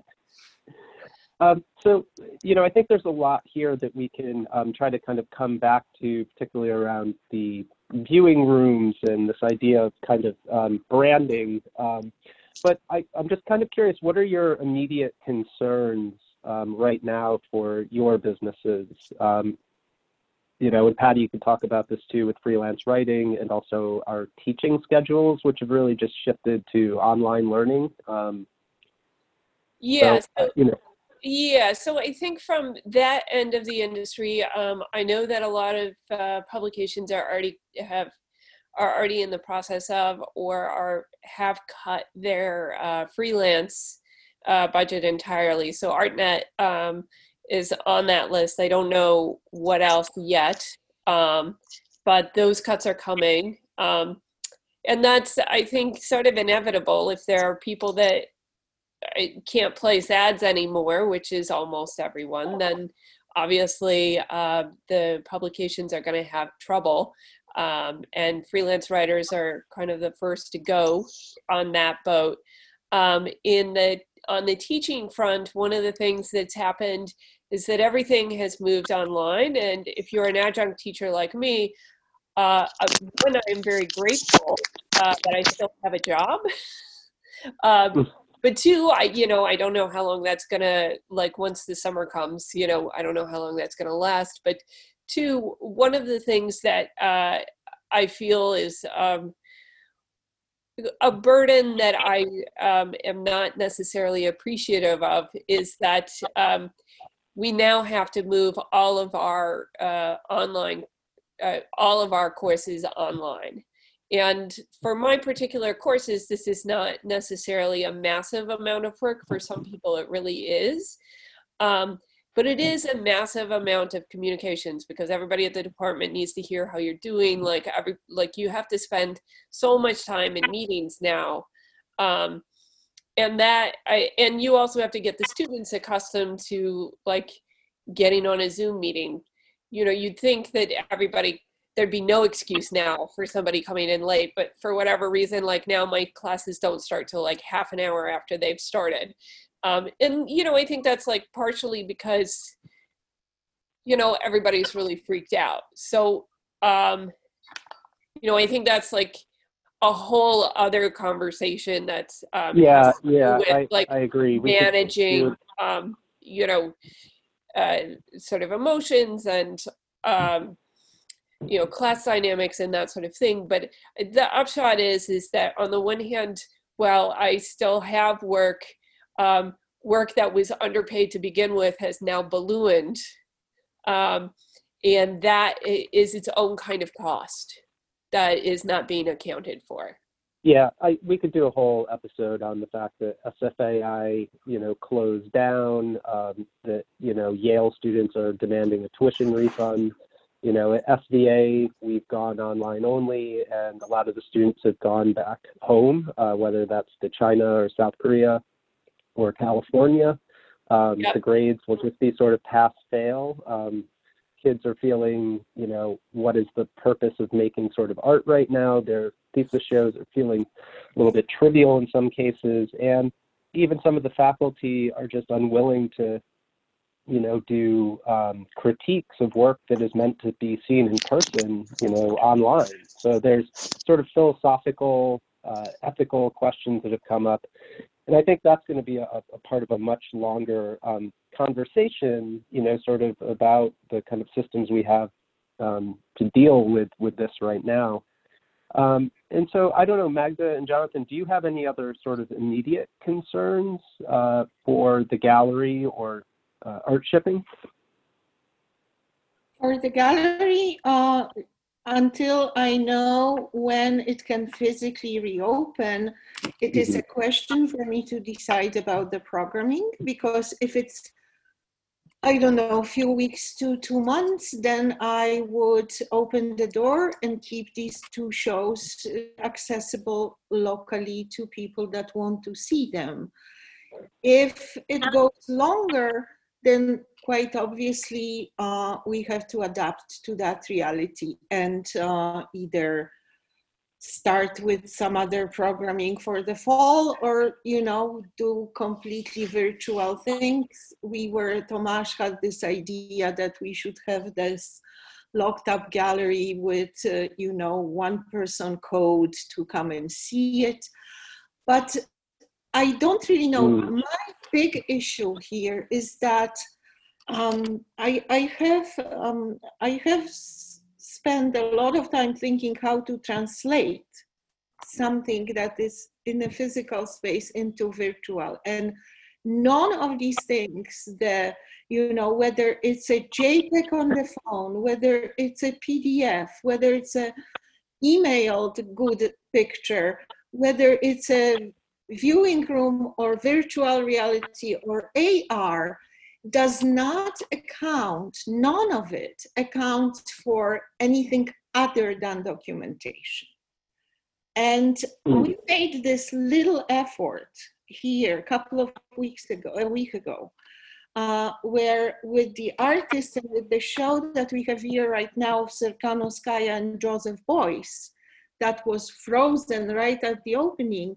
Speaker 5: um, so, you know, I think there's a lot here that we can um, try to kind of come back to, particularly around the viewing rooms and this idea of kind of um, branding. Um, but I, I'm just kind of curious, what are your immediate concerns um, right now for your businesses? You know, and Paddy, you could talk about this too with freelance writing and also our teaching schedules, which have really just shifted to online learning. Um,
Speaker 1: Yeah,
Speaker 5: so,
Speaker 1: so-
Speaker 5: you know,
Speaker 1: Yeah, so I think from that end of the industry, um, I know that a lot of uh, publications are already have are already in the process of or are have cut their uh, freelance uh, budget entirely. So ArtNet um, is on that list. I don't know what else yet, um, but those cuts are coming. Um, and that's, I think, sort of inevitable if there are people that can't place ads anymore, which is almost everyone, then obviously uh, the publications are going to have trouble. Um, and freelance writers are kind of the first to go on that boat. Um, in the on the teaching front, one of the things that's happened is that everything has moved online. And if you're an adjunct teacher like me, uh, uh, one, I'm very grateful uh, that I still have a job. um, but two i you know i don't know how long that's gonna like once the summer comes you know i don't know how long that's gonna last but two one of the things that uh, i feel is um, a burden that i um, am not necessarily appreciative of is that um, we now have to move all of our uh, online uh, all of our courses online and for my particular courses, this is not necessarily a massive amount of work. For some people, it really is. Um, but it is a massive amount of communications because everybody at the department needs to hear how you're doing. Like every, like you have to spend so much time in meetings now. Um, and that I, and you also have to get the students accustomed to like getting on a Zoom meeting. You know, you'd think that everybody there'd be no excuse now for somebody coming in late but for whatever reason like now my classes don't start till like half an hour after they've started um, and you know i think that's like partially because you know everybody's really freaked out so um, you know i think that's like a whole other conversation that's um,
Speaker 5: Yeah,
Speaker 1: has to do
Speaker 5: yeah,
Speaker 1: with,
Speaker 5: I,
Speaker 1: like
Speaker 5: I agree. We
Speaker 1: managing um, you know uh, sort of emotions and um, you know class dynamics and that sort of thing. But the upshot is is that on the one hand while i still have work um, work that was underpaid to begin with has now ballooned um, and that is its own kind of cost that is not being accounted for
Speaker 5: Yeah, I, we could do a whole episode on the fact that SFAI, you know, closed down, um, that, you know, Yale students are demanding a tuition refund. You know, at SVA, we've gone online only, and a lot of the students have gone back home, uh, whether that's to China or South Korea or California. Um,
Speaker 1: Yep.
Speaker 5: The grades will just be sort of pass fail. Um, kids are feeling, you know, what is the purpose of making sort of art right now? Their thesis shows are feeling a little bit trivial in some cases, and even some of the faculty are just unwilling to, you know, do um, critiques of work that is meant to be seen in person, you know, online. So there's sort of philosophical, uh, ethical questions that have come up. And I think that's going to be a, a part of a much longer um, conversation, you know, sort of about the kind of systems we have um, to deal with with this right now. Um, and so I don't know, Magda and Jonathan, do you have any other sort of immediate concerns uh, for the gallery or uh, art shipping?
Speaker 4: For the gallery, uh, until I know when it can physically reopen, it is a question for me to decide about the programming because if it's I don't know, a few weeks to two months, then I would open the door and keep these two shows uh, accessible locally to people that want to see them. If it goes longer, then quite obviously uh, we have to adapt to that reality and uh, either start with some other programming for the fall or you know do completely virtual things. We were Tamas had this idea that we should have this locked up gallery with uh, you know one person code to come and see it. But i don't really know
Speaker 5: Mm.
Speaker 4: my big issue here is that um, I, I have um, I have spent a lot of time thinking how to translate something that is in a physical space into virtual and none of these things the you know whether it's a jpeg on the phone whether it's a pdf whether it's a emailed good picture whether it's a viewing room or virtual reality or ar does not account none of it accounts for anything other than documentation and
Speaker 5: Mm.
Speaker 4: we made this little effort here a couple of weeks ago, a week ago, uh, where with the artists and with the show that we have here right now, of Serkan Özkaya and Joseph Beuys, that was frozen right at the opening,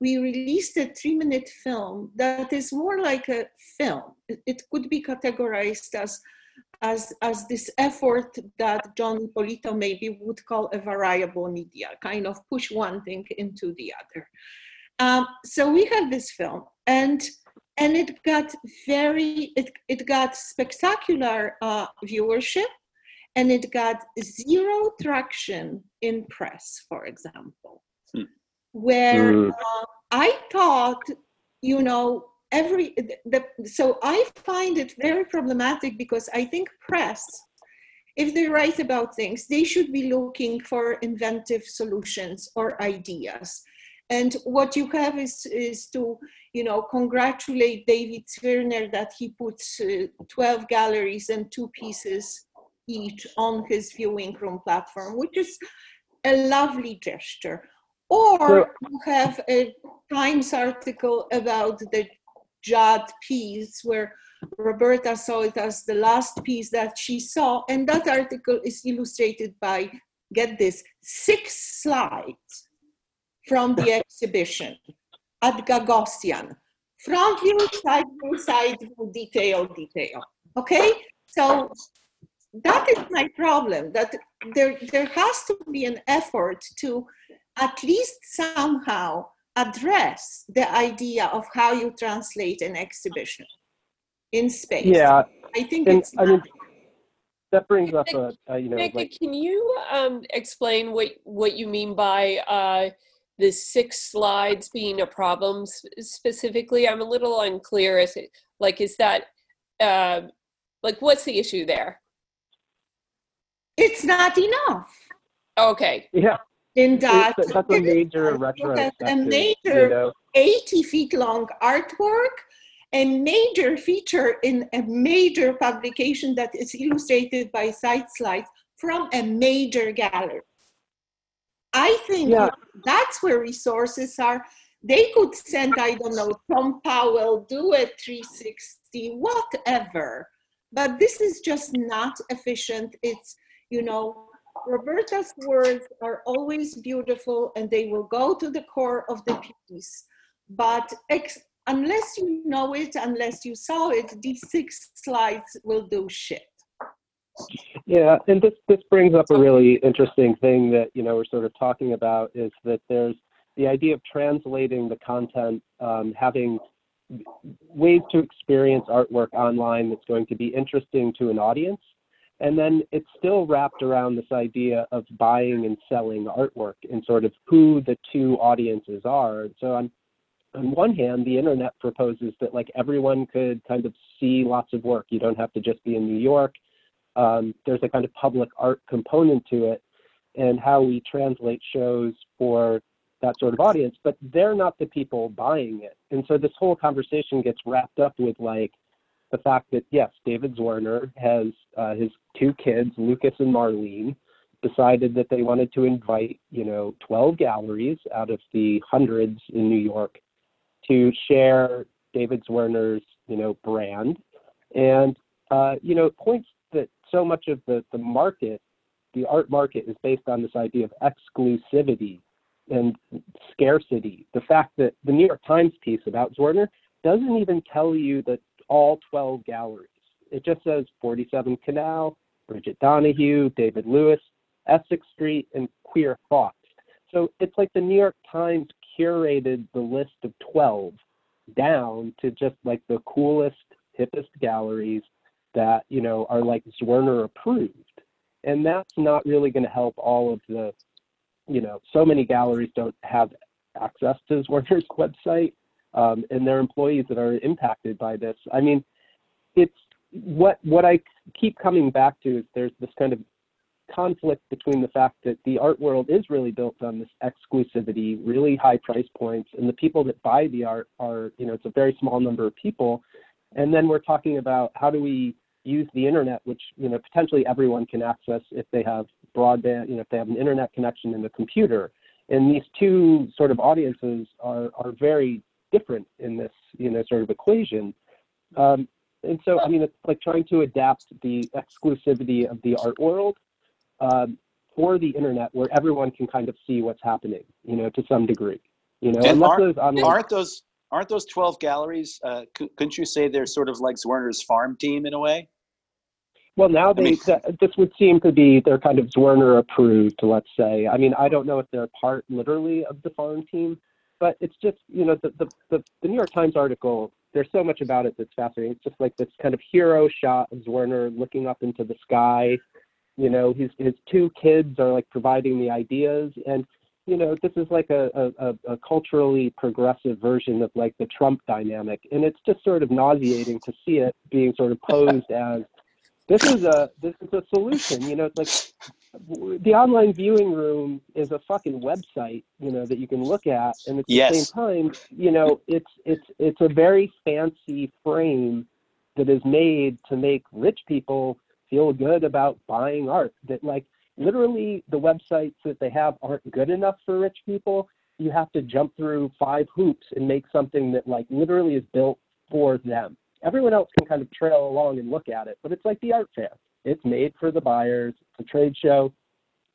Speaker 4: we released a three minute film that is more like a film. It, could be categorized as as, as this effort that Jon Ippolito maybe would call a variable media, kind of push one thing into the other. Um, so we have this film, and and it got very it, it got spectacular uh, viewership, and it got zero traction in press, for example,
Speaker 3: Hmm.
Speaker 4: Where
Speaker 5: Mm.
Speaker 4: uh, I thought, you know, every the, so I find it very problematic because I think press, if they write about things, they should be looking for inventive solutions or ideas. And what you have is is to you know congratulate David Zwirner that he puts uh, 12 galleries and two pieces each on his viewing room platform, which is a lovely gesture. Or
Speaker 5: So-
Speaker 4: you have a Times article about the Judd piece where Roberta saw it as the last piece that she saw, and that article is illustrated by, get this, six slides from the exhibition at Gagosian. Front view, side view, side view, detail, detail. Okay? So that is my problem, that there, there has to be an effort to at least somehow address the idea of how you translate an exhibition in space.
Speaker 5: Yeah,
Speaker 4: I think
Speaker 5: and
Speaker 4: it's
Speaker 5: I mean that brings up a, a you know
Speaker 1: Becca,
Speaker 5: like
Speaker 1: can you um, explain what, what you mean by uh, the six slides being a problem s- specifically? I'm a little unclear Is it, like, is that, uh, like, what's the issue there?
Speaker 4: it's not enough
Speaker 1: Okay,
Speaker 5: yeah
Speaker 4: in that
Speaker 5: it's- that's a major retrospective.
Speaker 4: a
Speaker 5: you
Speaker 4: major
Speaker 5: know
Speaker 4: 80 feet long artwork a major feature in a major publication that is illustrated by side slides from a major gallery. I think
Speaker 5: Yeah.
Speaker 4: that's where resources are. They could send, I don't know, Tom Powel, do a 360, whatever. But this is just not efficient. It's, you know, Roberta's words are always beautiful and they will go to the core of the piece. But ex- unless you know it, unless you saw it, these six slides will do shit.
Speaker 5: Yeah, and this this brings up a really interesting thing that you know we're sort of talking about is that there's the idea of translating the content, um, having ways to experience artwork online that's going to be interesting to an audience, and then it's still wrapped around this idea of buying and selling artwork and sort of who the two audiences are. So on on one hand, the internet proposes that like everyone could kind of see lots of work. You don't have to just be in New York um, there's a kind of public art component to it and how we translate shows for that sort of audience, but they're not the people buying it. And so this whole conversation gets wrapped up with like the fact that yes, David Zwirner has uh, his two kids, Lucas and Marlene, decided that they wanted to invite, you know, 12 galleries out of the hundreds in New York to share David Zwirner's, you know, brand. And, uh, you know, points that so much of the, the market, the art market is based on this idea of exclusivity and scarcity. The fact that the New York Times piece about Zwirner doesn't even tell you that all 12 galleries. It just says 47 Canal, Bridget Donahue, David Lewis, Essex Street, and Queer Thought. So it's like the New York Times curated the list of 12 down to just like the coolest, hippest galleries that, you know, are like Zwirner approved. And that's not really going to help all of the, you know, so many galleries don't have access to Zwirner's website um, and their employees that are impacted by this. I mean, it's what what I keep coming back to is there's this kind of conflict between the fact that the art world is really built on this exclusivity, really high price points, and the people that buy the art are, you know, it's a very small number of people. And then we're talking about how do we use the internet, which, you know, potentially everyone can access if they have broadband, you know, if they have an internet connection and a computer. And these two sort of audiences are, are very different in this, you know, sort of equation. Um, and so, I mean, it's like trying to adapt the exclusivity of the art world um, for the internet where everyone can kind of see what's happening, you know, to some degree. You know,
Speaker 3: And aren't-
Speaker 5: those online,
Speaker 3: Aren't those aren't those twelve galleries? Uh, cou- couldn't you say they're sort of like Zwirner's farm team in a way?
Speaker 5: well, now they
Speaker 3: mean-
Speaker 5: that, this would seem to be they're kind of Zwirner approved, let's say. I mean, I don't know if they're part literally of the farm team, but it's just you know the the the, the New York Times article. There's so much about it that's fascinating. It's just like this kind of hero shot of Zwirner looking up into the sky. You know, his his two kids are like providing the ideas, and you know, this is like a, a, a- culturally progressive version of like the Trump dynamic, and it's just sort of nauseating to see it being sort of posed as this is a this is a solution. You know, it's like the online viewing room is a fucking website, you know, that you can look at, and at the
Speaker 3: Yes.
Speaker 5: same time, you know, it's it's it's a very fancy frame that is made to make rich people feel good about buying art. That like literally the websites that they have aren't good enough for rich people. You have to jump through five hoops and make something that like literally is built for them. everyone else can kind of trail along and look at it, but it's like the art fair. It's made for the buyers. It's a trade show,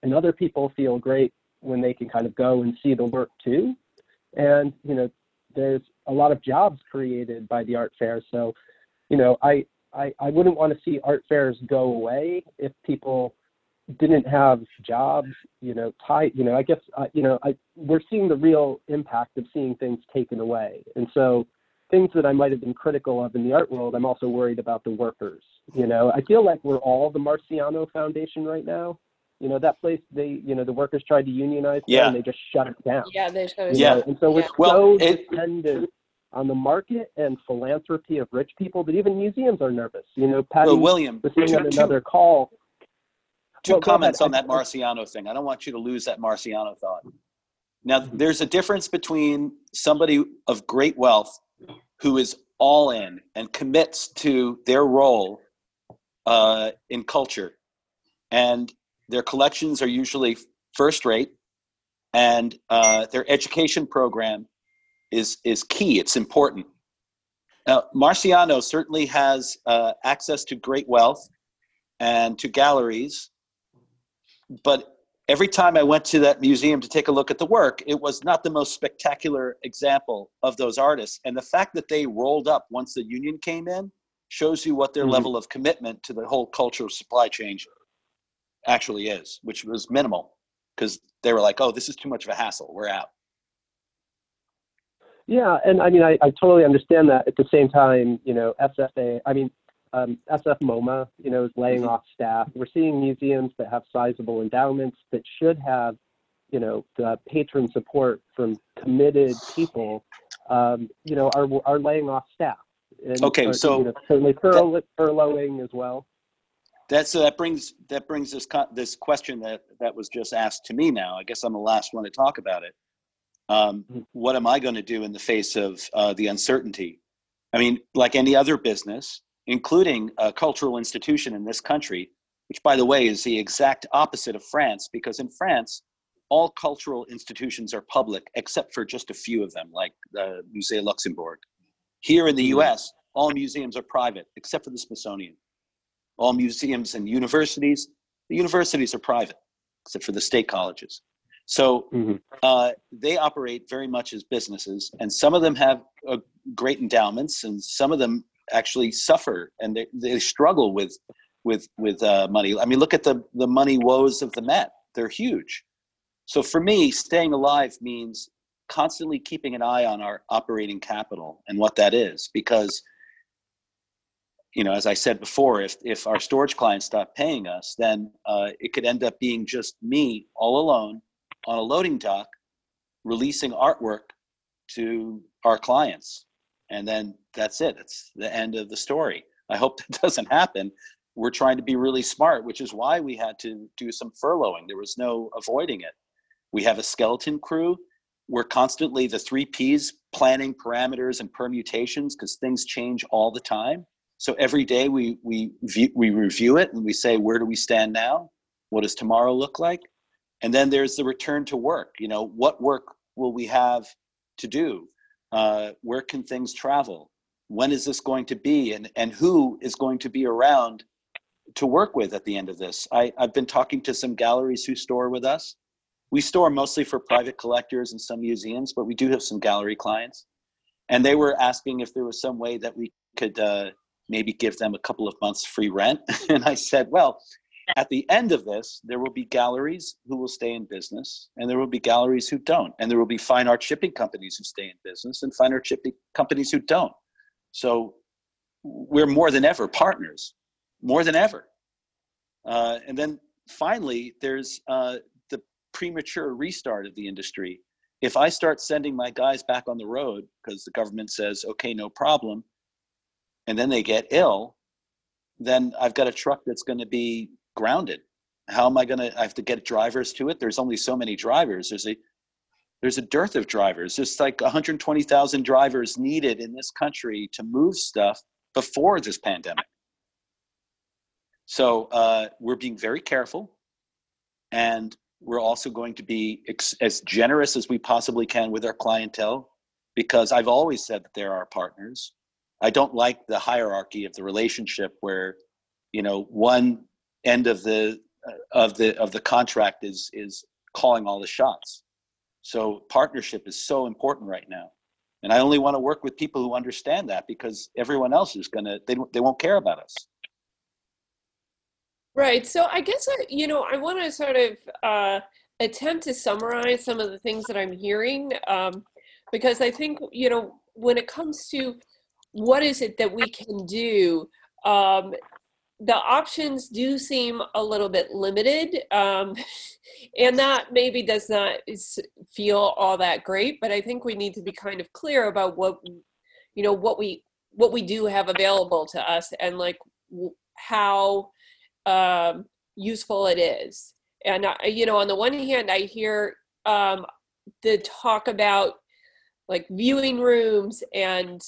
Speaker 5: and other people feel great when they can kind of go and see the work too. And you know, there's a lot of jobs created by the art fair. So, you know, I I, I wouldn't want to see art fairs go away if people didn't have jobs, you know, tight, you know, I guess, uh, you know, I, we're seeing the real impact of seeing things taken away. And so things that I might have been critical of in the art world, I'm also worried about the workers. You know, I feel like we're all the Marciano Foundation right now. You know, that place, they, you know, the workers tried to unionize
Speaker 3: Yeah.
Speaker 5: and they just shut it down.
Speaker 1: Yeah, there's no.
Speaker 5: you
Speaker 3: Yeah.
Speaker 5: know, And so we're
Speaker 1: Yeah.
Speaker 3: Well,
Speaker 5: so
Speaker 3: it-
Speaker 5: dependent on the market and philanthropy of rich people that even museums are nervous. You know, Paddy
Speaker 3: Well, William,
Speaker 5: was saying
Speaker 3: two,
Speaker 5: on
Speaker 3: two-
Speaker 5: another call.
Speaker 3: two
Speaker 5: Well,
Speaker 3: comments on that Marciano thing. I don't want you to lose that Marciano thought. Now, there's a difference between somebody of great wealth who is all in and commits to their role uh, in culture, and their collections are usually first rate, and uh, their education program is is key. It's important. Now, Marciano certainly has uh, access to great wealth and to galleries but every time I went to that museum to take a look at the work, it was not the most spectacular example of those artists. And the fact that they rolled up once the union came in shows you what their
Speaker 5: Mhm.
Speaker 3: level of commitment to the whole cultural supply chain actually is, which was minimal because they were like, oh, this is too much of a hassle. We're out.
Speaker 5: Yeah, and I mean, I, I totally understand that. At the same time, you know, SFA, I mean, um, SF MoMA, you know, is laying
Speaker 3: Mhm.
Speaker 5: off staff. We're seeing museums that have sizable endowments that should have, you know, the patron support from committed people, um, you know, are are laying off staff. And,
Speaker 3: Okay,
Speaker 5: are,
Speaker 3: so
Speaker 5: you know, certainly furlough, furloughing as well.
Speaker 3: That's that brings that brings this co- this question that that was just asked to me. Now, I guess I'm the last one to talk about it. Um,
Speaker 5: Mhm.
Speaker 3: what am I going to do in the face of uh, the uncertainty? I mean, like any other business, including a cultural institution in this country, which, by the way, is the exact opposite of France, because in France, all cultural institutions are public except for just a few of them, like the Musée Luxembourg. Here in the
Speaker 5: Mhm.
Speaker 3: U.S., all museums are private except for the Smithsonian all museums and universities. The universities are private, except for the state colleges. So
Speaker 5: Mhm.
Speaker 3: uh, they operate very much as businesses, and some of them have uh, great endowments, and some of them actually suffer and they, they struggle with with with uh, money. I mean, look at the the money woes of the Met; they're huge. So for me, staying alive means constantly keeping an eye on our operating capital and what that is, because you know, as I said before, if if our storage clients stop paying us, then uh, it could end up being just me all alone on a loading dock, releasing artwork to our clients, and then that's it. It's the end of the story. I hope that doesn't happen. We're trying to be really smart, which is why we had to do some furloughing. There was no avoiding it. We have a skeleton crew. We're constantly the three P's planning parameters and permutations because things change all the time. So every day we we we review it and we say where do we stand now? What does tomorrow look like? And then there's the return to work. You know, what work will we have to do? Uh, where can things travel? When is this going to be? And and who is going to be around to work with at the end of this? I, I've been talking to some galleries who store with us. We store mostly for private collectors and some museums, but we do have some gallery clients. And they were asking if there was some way that we could uh, maybe give them a couple of months free rent. and I said, well, at the end of this, there will be galleries who will stay in business, and there will be galleries who don't. And there will be fine art shipping companies who stay in business and fine art shipping companies who don't. So we're more than ever partners, more than ever. Uh, and then finally, there's uh, the premature restart of the industry. If I start sending my guys back on the road because the government says, okay, no problem, and then they get ill, then I've got a truck that's going to be grounded. How am I going to? I have to get drivers to it. There's only so many drivers. There's a there's a dearth of drivers. There's like 120,000 drivers needed in this country to move stuff before this pandemic. So uh, we're being very careful, and we're also going to be ex- as generous as we possibly can with our clientele, because I've always said that they're our partners. I don't like the hierarchy of the relationship where, you know, one end of the uh, of the of the contract is is calling all the shots. So partnership is so important right now. And I only want to work with people who understand that because everyone else is to they they won't care about us.
Speaker 1: Right. So I guess uh, you know I want to sort of uh, attempt to summarize some of the things that I'm hearing um, because I think you know when it comes to what is it that we can do um, the options do seem a little bit limited um, and that maybe does not feel all that great but i think we need to be kind of clear about what you know what we what we do have available to us and like how um, useful it is. And you know on the one hand i hear um, the talk about like viewing rooms and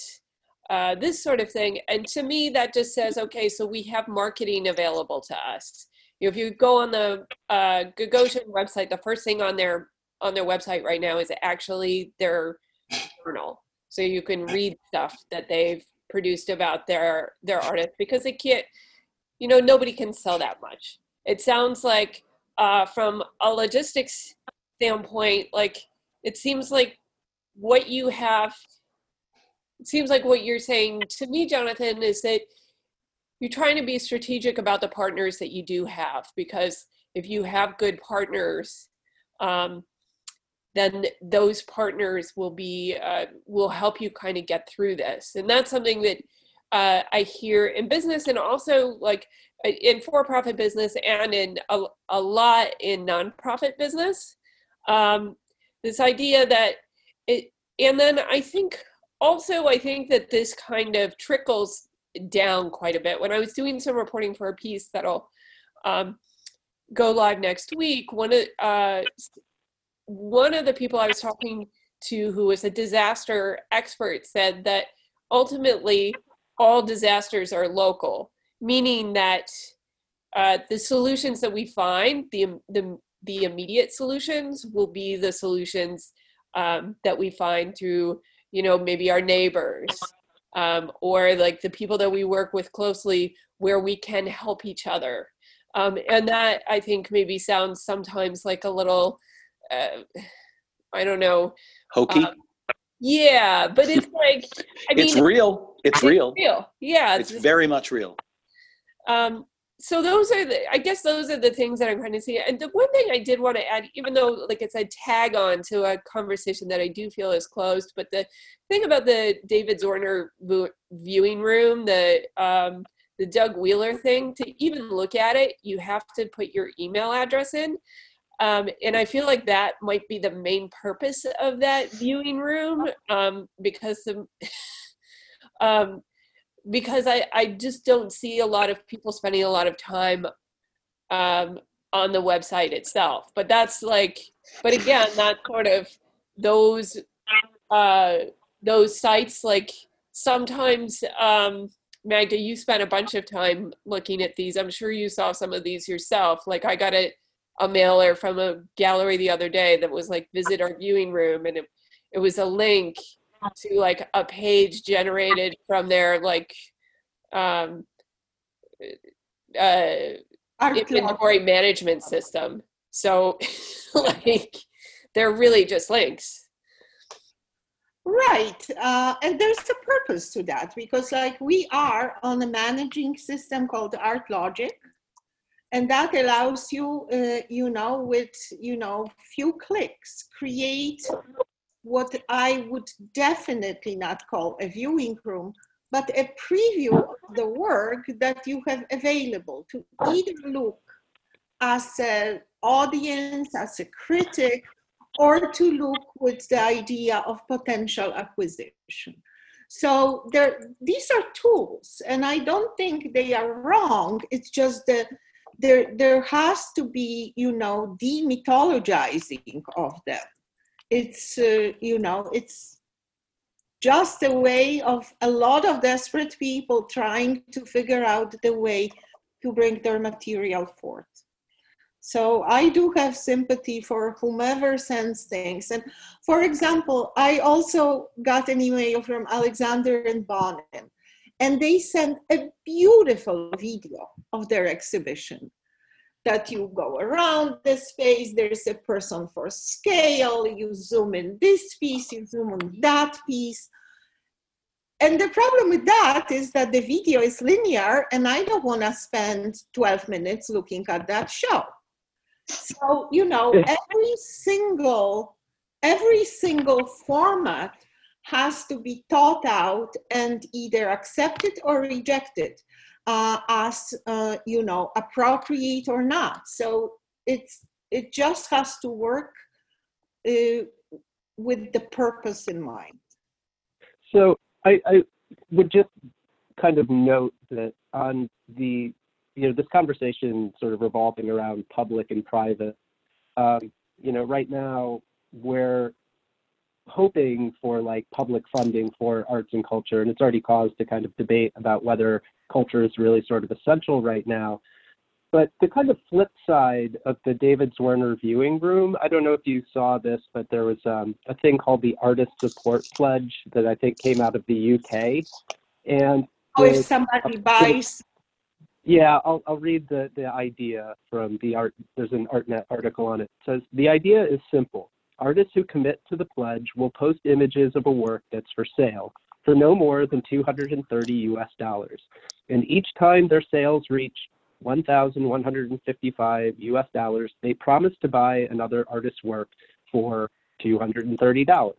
Speaker 1: uh, this sort of thing. And to me, that just says, okay, so we have marketing available to us. You know, if you go on the uh, Gagosian website, the first thing on their on their website right now is actually their journal, so you can read stuff that they've produced about their their artists because they can't, you know, nobody can sell that much. It sounds like uh, from a logistics standpoint, like it seems like what you have seems like what you're saying to me, Jonathan, is that you're trying to be strategic about the partners that you do have because if you have good partners, um, then those partners will be uh, will help you kind of get through this, and that's something that uh, I hear in business and also like in for-profit business and in a, a lot in nonprofit business. Um, this idea that it, and then I think also, I think that this kind of trickles down quite a bit. When I was doing some reporting for a piece that'll um, go live next week, one of uh, one of the people I was talking to, who was a disaster expert, said that ultimately all disasters are local, meaning that uh, the solutions that we find, the the the immediate solutions, will be the solutions um, that we find through you know maybe our neighbors um, or like the people that we work with closely where we can help each other. Um, and that i think maybe sounds sometimes like a little uh, i don't know
Speaker 3: hokey?
Speaker 1: um, yeah but it's like i mean
Speaker 3: it's real. It's, it's real.
Speaker 1: real. Yeah
Speaker 3: it's, it's very much real.
Speaker 1: Um so those are the i guess those are the things that i'm trying to see. And the one thing i did want to add even though like it's a tag on to a conversation that i do feel is closed but the thing about the david zwirner viewing room the um the doug wheeler thing to even look at it you have to put your email address in. Um, and I feel like that might be the main purpose of that viewing room um, because the, um, because I, I just don't see a lot of people spending a lot of time um, on the website itself. But that's like, but again, that sort of those uh, those sites like sometimes um, Magda, you spent a bunch of time looking at these. I'm sure you saw some of these yourself. Like I got a, a mailer from a gallery the other day that was like visit our viewing room and it, it was a link to like a page generated from their like um, uh, inventory management system. So like they're really just links.
Speaker 4: Right, uh, and there's a purpose to that because, like, we are on a managing system called Artlogic and that allows you, uh, you know, with you know, few clicks, create what I would definitely not call a viewing room, but a preview of the work that you have available to either look as an audience, as a critic, or to look with the idea of potential acquisition. So there, these are tools, and I don't think they are wrong. It's just that there, there has to be, you know, demythologizing of them it's uh, you know it's just a way of a lot of desperate people trying to figure out the way to bring their material forth. So i do have sympathy for whomever sends things. And for example i also got an email from alexander and bonin and they sent a beautiful video of their exhibition that you go around the space. There's a person for scale. You zoom in this piece you zoom on that piece. And the problem with that is that the video is linear and i don't want to spend 12 minutes looking at that show. So you know every single every single format has to be thought out and either accepted or rejected uh, as uh, you know appropriate or not. So it's it just has to work uh, with the purpose in mind.
Speaker 5: So I, I would just kind of note that on the you know this conversation sort of revolving around public and private um, you know right now we're hoping for like public funding for arts and culture and it's already caused a kind of debate about whether culture is really sort of essential right now but the kind of flip side of the david zwirner viewing room i don't know if you saw this but there was um, a thing called the artist support pledge that i think came out of the uk and
Speaker 4: oh if somebody buys
Speaker 5: yeah, I'll, I'll read the, the idea from the art. There's an ArtNet article on it. it. Says the idea is simple. Artists who commit to the pledge will post images of a work that's for sale for no more than 230 US dollars. And each time their sales reach 1,155 US dollars, they promise to buy another artist's work for $230.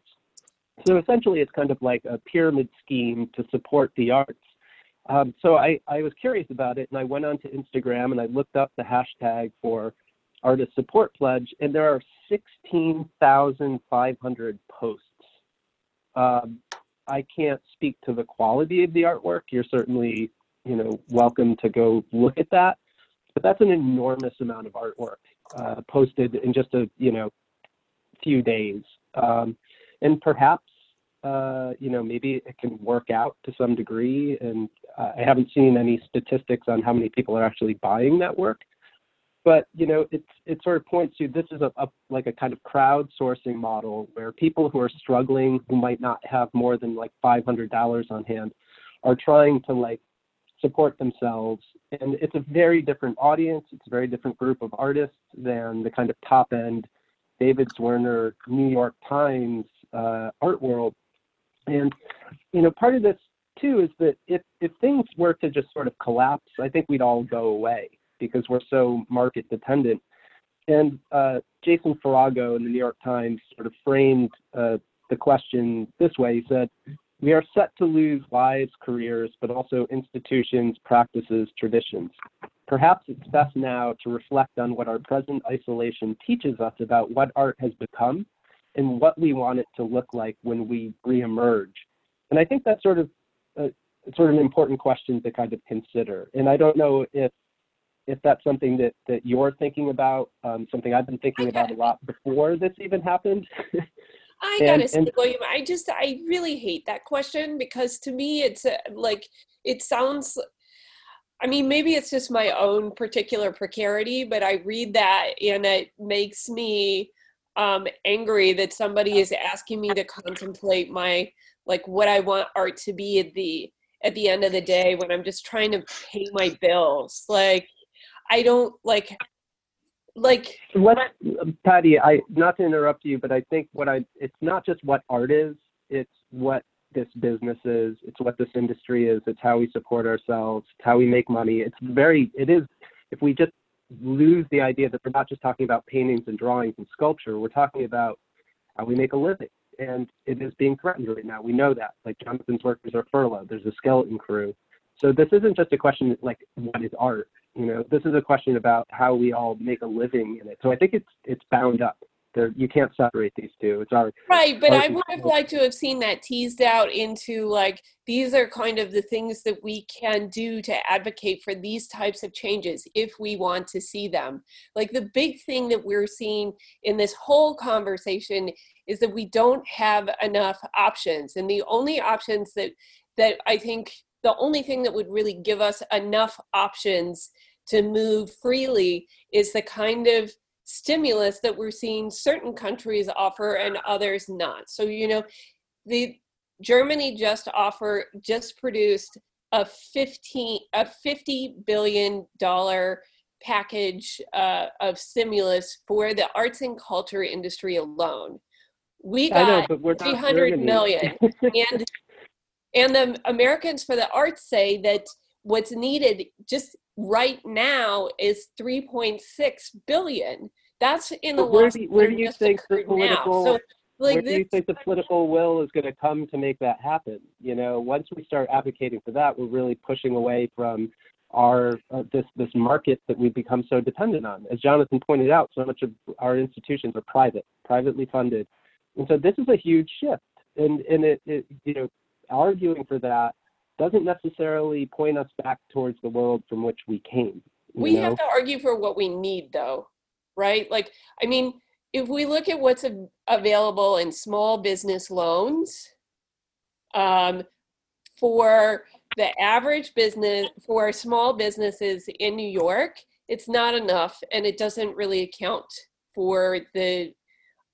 Speaker 5: So essentially, it's kind of like a pyramid scheme to support the arts. Um, so I, I was curious about it and I went onto Instagram and I looked up the hashtag for artist support pledge and there are 16,500 posts. Um, I can't speak to the quality of the artwork. You're certainly, you know, welcome to go look at that. But that's an enormous amount of artwork uh, posted in just a, you know, few days. Um, and perhaps uh, you know, maybe it can work out to some degree. And uh, I haven't seen any statistics on how many people are actually buying that work. But you know, it's it sort of points to this is a, a like a kind of crowdsourcing model where people who are struggling, who might not have more than like five hundred dollars on hand, are trying to like support themselves. And it's a very different audience. It's a very different group of artists than the kind of top end David Zwirner New York Times uh, art world and you know, part of this too is that if if things were to just sort of collapse, I think we'd all go away because we're so market dependent. And uh, Jason Farago in the New York Times sort of framed uh, the question this way. He said, "We are set to lose lives, careers, but also institutions, practices, traditions. Perhaps it's best now to reflect on what our present isolation teaches us about what art has become and what we want it to look like when we reemerge. And I think that's sort of a, sort of an important question to kind of consider. And I don't know if if that's something that that you're thinking about, um, something I've been thinking about a lot before this even happened.
Speaker 1: I gotta and, say, and, William, I just I really hate that question because to me it's a, like it sounds. I mean, maybe it's just my own particular precarity, but I read that and it makes me um, angry that somebody is asking me to contemplate my like what I want art to be at the at the end of the day when I'm just trying to pay my bills. Like I don't like like
Speaker 5: what Paddy, I not to interrupt you, but I think what I it's not just what art is, it's what this business is, it's what this industry is, it's how we support ourselves, it's how we make money. It's very it is if we just lose the idea that we're not just talking about paintings and drawings and sculpture. We're talking about how we make a living. And it is being threatened right now. We know that. Like Jonathan's workers are furloughed. There's a skeleton crew. So this isn't just a question like what is art? You know, this is a question about how we all make a living in it. So I think it's it's bound up. There, you can't separate these two. It's our
Speaker 1: right, but I would have liked to have seen that teased out into like these are kind of the things that we can do to advocate for these types of changes if we want to see them. Like the big thing that we're seeing in this whole conversation is that we don't have enough options, and the only options that that I think the only thing that would really give us enough options to move freely is the kind of stimulus that we're seeing certain countries offer and others not. So, you know, the Germany just offer just produced a 15 a 50 billion dollar package uh, of stimulus for the arts and culture industry alone. We
Speaker 5: know,
Speaker 1: got
Speaker 5: but
Speaker 1: 300
Speaker 5: Germany.
Speaker 1: million and and the Americans for the Arts say that what's needed just right now is 3.6 billion. That's in the
Speaker 5: where do you- where do you think the political-
Speaker 1: So,
Speaker 5: Where
Speaker 1: like
Speaker 5: do you think the political will is going to come to make that happen? You know, once we start advocating for that, we're really pushing away from our uh, this this market that we've become so dependent on. As Jonathan pointed out, so much of our institutions are private, privately funded, and so this is a huge shift. And and it, it you know, arguing for that doesn't necessarily point us back towards the world from which we came.
Speaker 1: we
Speaker 5: know?
Speaker 1: have to argue for what we need though, right? Like, I mean, if we look at what's available in small business loans, um, for the average business, for small businesses in New York, it's not enough and it doesn't really account for the,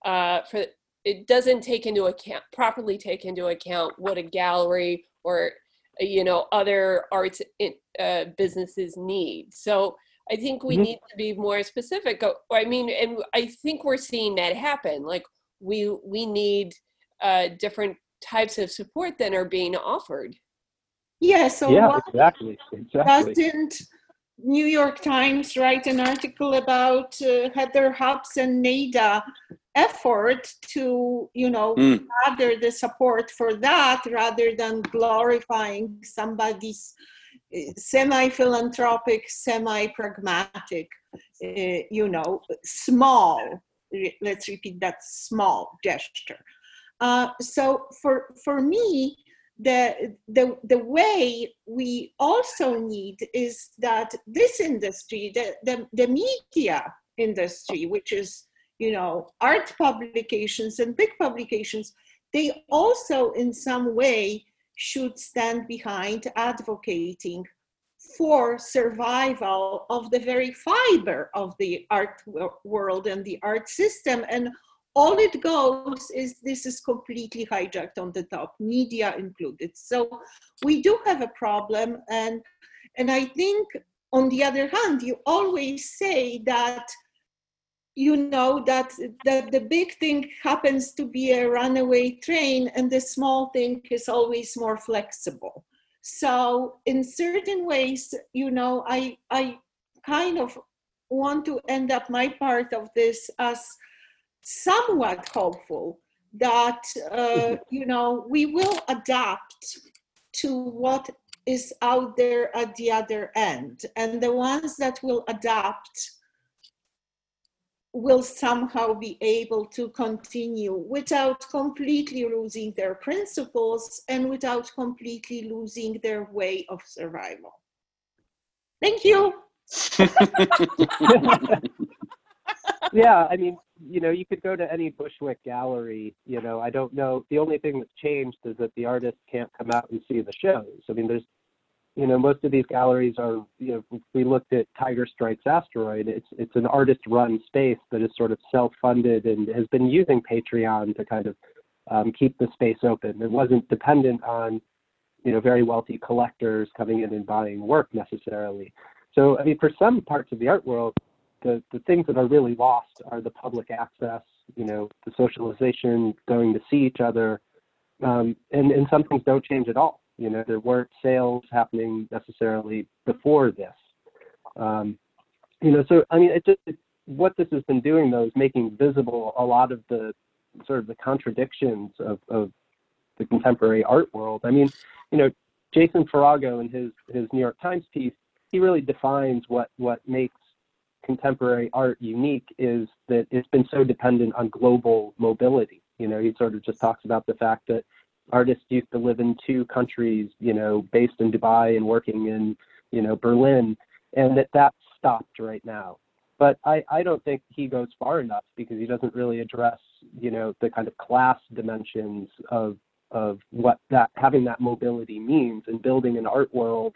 Speaker 1: uh, for, it doesn't take into account, properly take into account what a gallery or, uh, you know, other arts in, uh, businesses need. So I think we
Speaker 5: Mhm.
Speaker 1: need to be more specific. I mean, and I think we're seeing that happen. Like we we need uh, different types of support than are being offered.
Speaker 4: Yeah, so
Speaker 5: yeah,
Speaker 4: why
Speaker 5: exactly, exactly.
Speaker 4: doesn't New York Times write an article about uh, Heather Hubbs and NADA effort to, you know,
Speaker 3: Mm.
Speaker 4: gather the support for that rather than glorifying somebody's uh, semi-philanthropic, semi-pragmatic, uh, you know, small, let's repeat that, small gesture. Uh, so for, for me, the, the, the way we also need is that this industry, the, the, the media industry, which is, you know, art publications and big publications, they also in some way should stand behind advocating for survival of the very fiber of the art world and the art system. And all it goes is this is completely hijacked on the top media included. So we do have a problem and and i think on the other hand you always say that you know that that the big thing happens to be a runaway train and the small thing is always more flexible. So in certain ways you know i i kind of want to end up my part of this as somewhat hopeful that uh, you know we will adapt to what is out there at the other end and the ones that will adapt will somehow be able to continue without completely losing their principles and without completely losing their way of survival. Thank you.
Speaker 5: yeah, I mean, you know, you could go to any Bushwick gallery. You know, I don't know. The only thing that's changed is that the artists can't come out and see the shows. I mean, there's, you know, most of these galleries are. You know, we looked at Tiger Strikes Asteroid. It's it's an artist-run space that is sort of self-funded and has been using Patreon to kind of um, keep the space open. It wasn't dependent on, you know, very wealthy collectors coming in and buying work necessarily. So, I mean, for some parts of the art world, the, the things that are really lost are the public access, you know, the socialization, going to see each other, um, and, and some things don't change at all. You know, there weren't sales happening necessarily before this. Um, you know, so I mean, it just it, what this has been doing though is making visible a lot of the sort of the contradictions of, of the contemporary art world. I mean, you know, Jason Farago in his his New York Times piece, he really defines what what makes contemporary art unique is that it's been so dependent on global mobility. You know, he sort of just talks about the fact that artists used to live in two countries, you know, based in Dubai and working in, you know, Berlin, and that that's stopped right now. But I, I don't think he goes far enough because he doesn't really address, you know, the kind of class dimensions of of what that having that mobility means and building an art world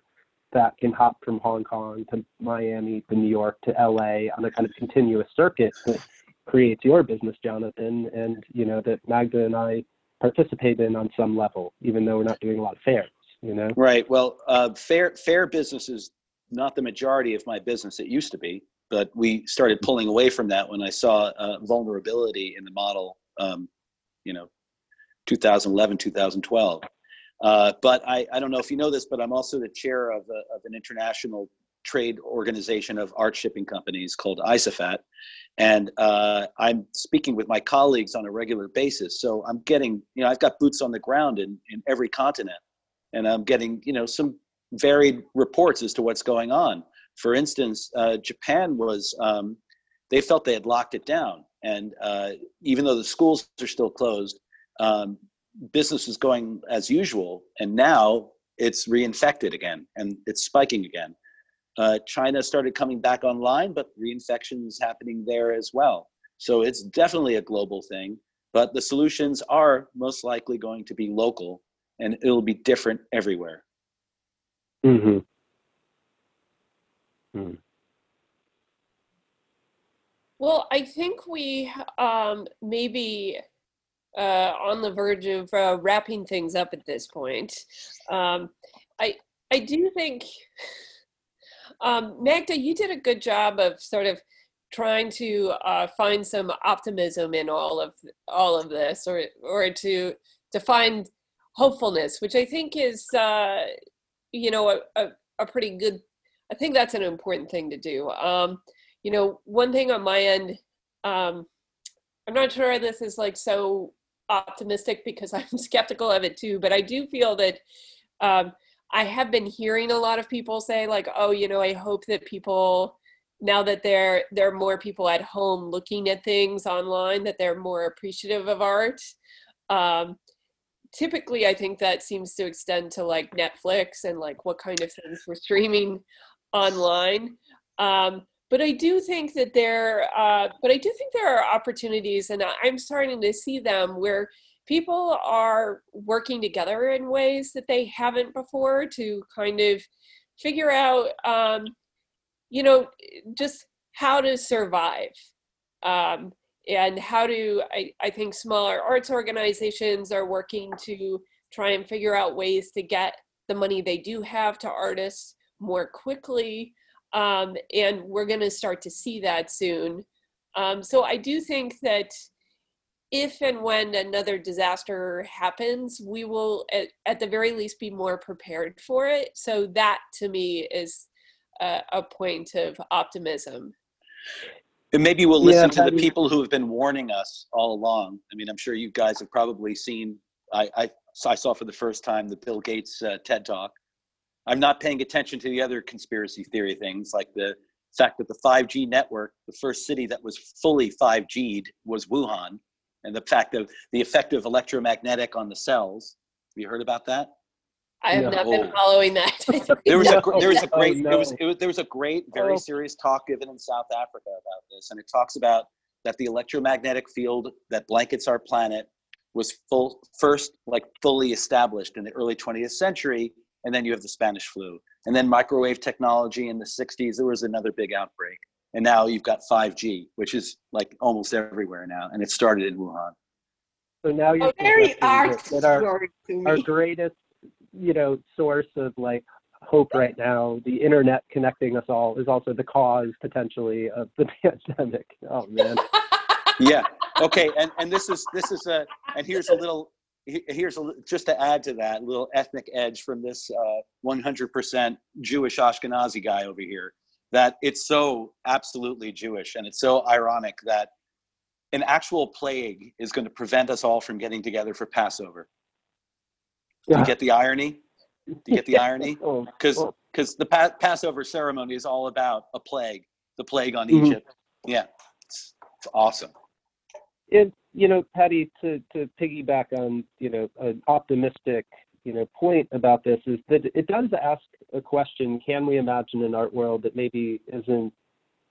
Speaker 5: that can hop from Hong Kong to Miami to New York to LA on a kind of continuous circuit that creates your business, Jonathan, and you know that Magda and I participate in on some level, even though we're not doing a lot of fairs. you know?
Speaker 3: Right. Well, uh, fair fair business is not the majority of my business. It used to be, but we started pulling away from that when I saw uh, vulnerability in the model. Um, you know, 2011, 2012. Uh, but I, I don't know if you know this, but I'm also the chair of, a, of an international trade organization of art shipping companies called ICEFAT. And uh, I'm speaking with my colleagues on a regular basis. So I'm getting, you know, I've got boots on the ground in, in every continent. And I'm getting, you know, some varied reports as to what's going on. For instance, uh, Japan was, um, they felt they had locked it down. And uh, even though the schools are still closed, um, business is going as usual. And now it's reinfected again and it's spiking again. Uh, China started coming back online, but reinfection is happening there as well. So it's definitely a global thing, but the solutions are most likely going to be local and it'll be different everywhere.
Speaker 5: Mm-hmm. Mm.
Speaker 1: Well, I think we um, maybe uh, on the verge of uh, wrapping things up at this point. Um, I I do think um, Magda, you did a good job of sort of trying to uh, find some optimism in all of all of this, or or to to find hopefulness, which I think is uh, you know a, a, a, pretty good. I think that's an important thing to do. Um, you know, one thing on my end, um, I'm not sure this is like so optimistic because I'm skeptical of it too, but I do feel that um, I have been hearing a lot of people say like, oh, you know, I hope that people now that there there are more people at home looking at things online that they're more appreciative of art. Um, typically, I think that seems to extend to like Netflix and like what kind of things we're streaming online. Um, but I do think that there, uh, but I do think there are opportunities, and I'm starting to see them where people are working together in ways that they haven't before to kind of figure out um, you know just how to survive um, and how to I, I think smaller arts organizations are working to try and figure out ways to get the money they do have to artists more quickly um, and we're going to start to see that soon um, so i do think that if and when another disaster happens, we will at, at, the very least be more prepared for it. So that to me is a, a point of optimism.
Speaker 3: And maybe we'll listen yeah, to the people who have been warning us all along. I mean, I'm sure you guys have probably seen. I I, I saw for the first time the Bill Gates uh, TED Talk. I'm not paying attention to the other conspiracy theory things like the fact that the 5G network, the first city that was fully 5G'd was Wuhan and the fact of the effect of electromagnetic on the cells. Have you heard about that?
Speaker 1: I have no. not been following that.
Speaker 3: there was no, a there was a great no. there was, oh, was, there was a great very oh. serious talk given in South Africa about this, and it talks about that the electromagnetic field that blankets our planet was full first like fully established in the early 20th century, and then you have the Spanish flu, and then microwave technology in the 60s. There was another big outbreak, and now you've got 5G, which is like almost everywhere now, and it started in Wuhan.
Speaker 5: So now you're
Speaker 4: oh, very art
Speaker 5: that our, our greatest, you know, source of like hope right now, the internet connecting us all, is also the cause potentially of the pandemic. Oh man.
Speaker 3: yeah. Okay. And and this is this is a and here's a little here's a just to add to that little ethnic edge from this uh, 100% Jewish Ashkenazi guy over here that it's so absolutely Jewish and it's so ironic that an actual plague is going to prevent us all from getting together for Passover. Do you get the irony? Do you get the irony? Because oh, because the pa- Passover ceremony is all about a plague, the plague on mm-hmm. Egypt. Yeah, it's, it's awesome.
Speaker 5: And you know, Paddy, to to piggyback on you know an optimistic you know point about this is that it does ask a question: Can we imagine an art world that maybe isn't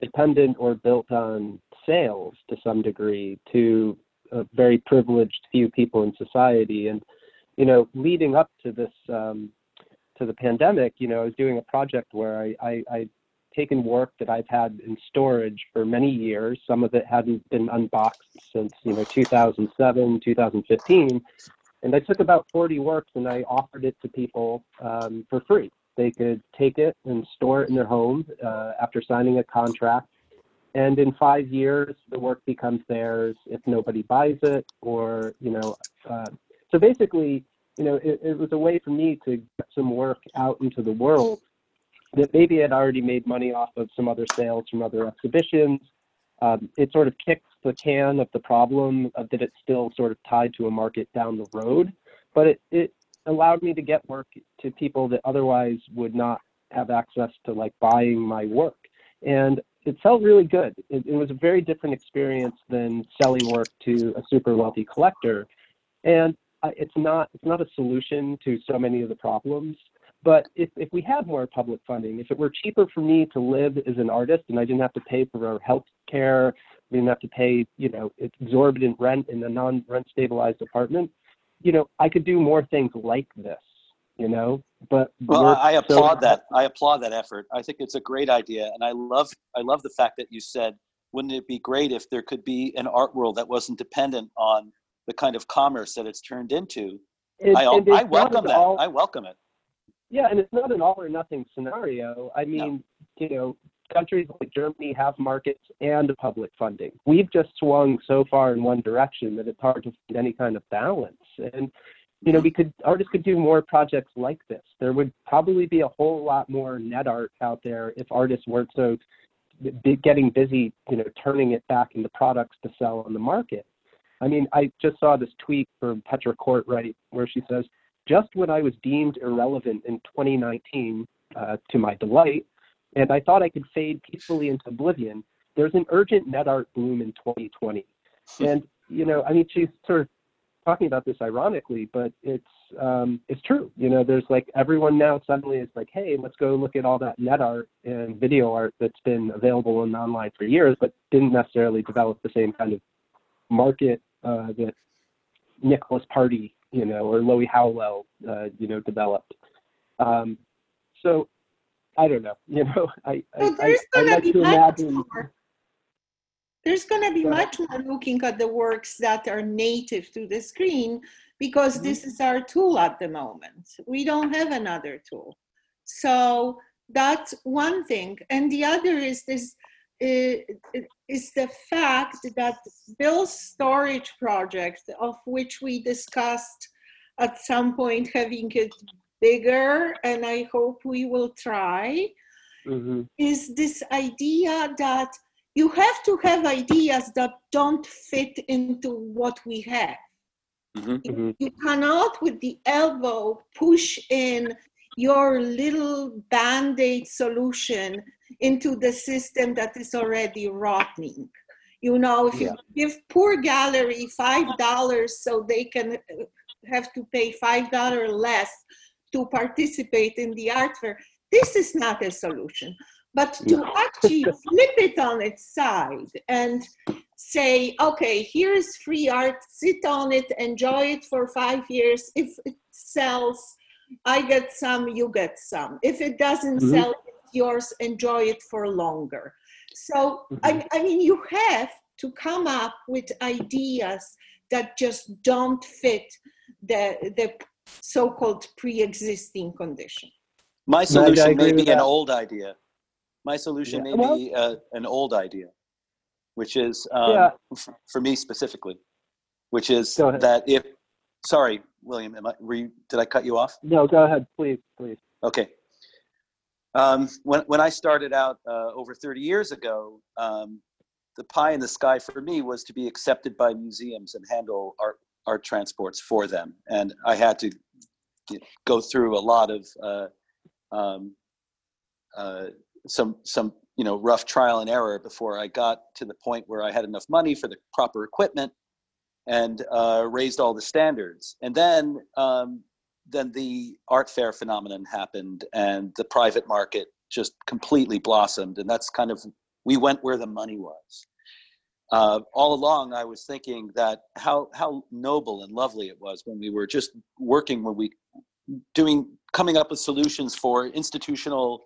Speaker 5: dependent or built on sales to some degree to a very privileged few people in society? And you know, leading up to this um, to the pandemic, you know, I was doing a project where I, I, I taken work that I've had in storage for many years. Some of it hadn't been unboxed since you know 2007, 2015, And I took about 40 works and I offered it to people um, for free. They could take it and store it in their home uh, after signing a contract. And in five years, the work becomes theirs if nobody buys it, or you know. Uh, so basically, you know, it, it was a way for me to get some work out into the world that maybe had already made money off of some other sales from other exhibitions. Um, it sort of kicks the can of the problem of that it's still sort of tied to a market down the road, but it, it allowed me to get work to people that otherwise would not have access to like buying my work. And it felt really good. It, it was a very different experience than selling work to a super wealthy collector. And it's not it's not a solution to so many of the problems. But if, if we had more public funding, if it were cheaper for me to live as an artist and I didn't have to pay for health care, we didn't have to pay, you know, exorbitant rent in a non-rent stabilized apartment, you know, I could do more things like this, you know. But
Speaker 3: well, I applaud so- that. I applaud that effort. I think it's a great idea, and I love I love the fact that you said, wouldn't it be great if there could be an art world that wasn't dependent on the kind of commerce that it's turned into. It, I, I welcome that. All, I welcome it.
Speaker 5: Yeah, and it's not an all or nothing scenario. I mean, no. you know, countries like Germany have markets and public funding. We've just swung so far in one direction that it's hard to find any kind of balance. And you know, we could artists could do more projects like this. There would probably be a whole lot more net art out there if artists weren't so getting busy, you know, turning it back into products to sell on the market. I mean, I just saw this tweet from Petra Cortright where she says, just when I was deemed irrelevant in 2019, uh, to my delight, and I thought I could fade peacefully into oblivion, there's an urgent net art boom in 2020. Hmm. and, you know, I mean, she's sort of talking about this ironically, but it's um, it's true. You know, there's like everyone now suddenly is like, hey, let's go look at all that net art and video art that's been available in online for years, but didn't necessarily develop the same kind of market uh, that Nicholas Party, you know, or Loie Hollowell, uh, you know, developed. Um, so I don't know, you know, I,
Speaker 4: so I, I, I like to imagine. More. There's going to be much more looking at the works that are native to the screen because mm-hmm. this is our tool at the moment. We don't have another tool. So that's one thing. And the other is this is the fact that Bill's storage project, of which we discussed at some point having it bigger, and I hope we will try, mm-hmm. is this idea that you have to have ideas that don't fit into what we have. Mm-hmm. You, cannot, with the elbow, push in your little band aid solution into the system that is already rotting. You know, if yeah. you give poor gallery five dollars so they can uh, have to pay five dollars less to participate in the art fair, this is not a solution. But to no. actually flip it on its side and say, okay, here's free art, sit on it, enjoy it for five years. If it sells, I get some, you get some. If it doesn't mm-hmm. sell, yours, enjoy it for longer. So, mm-hmm. I, I mean, you have to come up with ideas that just don't fit the, the so called pre existing condition.
Speaker 3: My solution may be an old idea. My solution yeah. may well, be uh, an old idea, which is um, yeah. f- for me specifically, which is that if, sorry, William, am I, were you, did I cut you off?
Speaker 5: No, go ahead, please, please.
Speaker 3: Okay. Um, when, when I started out uh, over 30 years ago, um, the pie in the sky for me was to be accepted by museums and handle art, art transports for them. And I had to go through a lot of uh, um, uh, some, some you know, rough trial and error before I got to the point where I had enough money for the proper equipment and uh, raised all the standards. And then um, then the art fair phenomenon happened and the private market just completely blossomed. And that's kind of we went where the money was. Uh, all along i was thinking that how how noble and lovely it was when we were just working when we doing coming up with solutions for institutional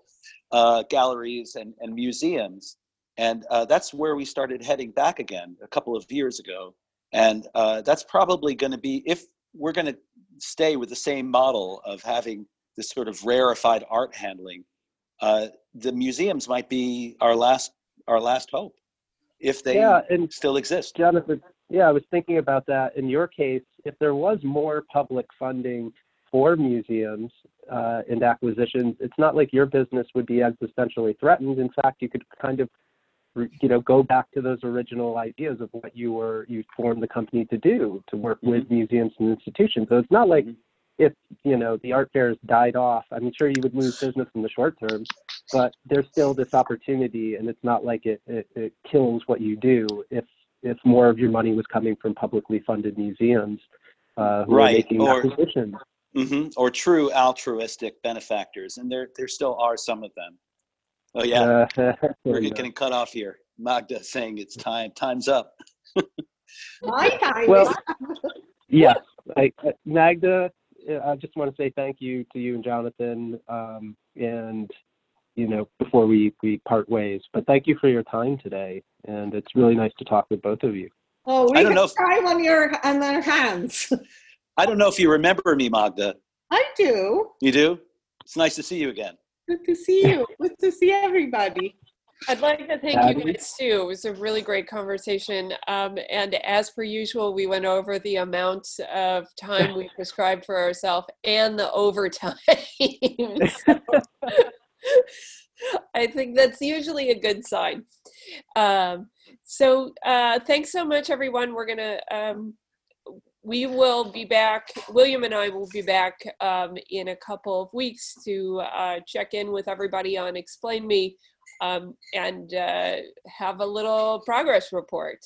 Speaker 3: uh, galleries and, and museums. And uh, that's where we started heading back again a couple of years ago. And uh, that's probably going to be if we're going to stay with the same model of having this sort of rarefied art handling, uh, the museums might be our last our last hope if they
Speaker 5: yeah, and
Speaker 3: still exist.
Speaker 5: Jonathan, yeah, I was thinking about that. In your case, if there was more public funding for museums uh, and acquisitions, it's not like your business would be existentially threatened. In fact, you could kind of, you know, go back to those original ideas of what you were you formed the company to do, to work with museums and institutions. So it's not like
Speaker 3: Mhm.
Speaker 5: if you know the art fairs died off. I'm sure you would lose business in the short term, but there's still this opportunity, and it's not like it, it, it kills what you do if if more of your money was coming from publicly funded museums uh, who
Speaker 3: Right,
Speaker 5: are making
Speaker 3: or-
Speaker 5: acquisitions.
Speaker 3: hmm Or true altruistic benefactors, and there there still are some of them. Oh yeah,
Speaker 5: Uh,
Speaker 3: we're
Speaker 5: yeah.
Speaker 3: getting cut off here. Magda saying it's time. Time's up.
Speaker 4: My time
Speaker 5: Well-
Speaker 4: is
Speaker 5: Yes, I, Magda, uh, I just want to say thank you to you and Jonathan, um, and you know before we we part ways. But thank you for your time today, and it's really nice to talk with both of you.
Speaker 4: Oh, we
Speaker 3: I don't
Speaker 4: have
Speaker 3: know if-
Speaker 4: time on your on our hands.
Speaker 3: I don't know if you remember me, Magda.
Speaker 4: I do.
Speaker 3: You do? It's nice to see you again.
Speaker 4: Good to see you. Good to see everybody.
Speaker 1: I'd like to thank you guys too. It was a really great conversation. Um, and as per usual, we went over the amount of time we prescribed for ourselves and the overtime. So, I think that's usually a good sign. Um, so uh, thanks so much, everyone. We're gonna um, we will be back. William and I will be back um, in a couple of weeks to uh, check in with everybody on Explain Me um, and uh, have a little progress report.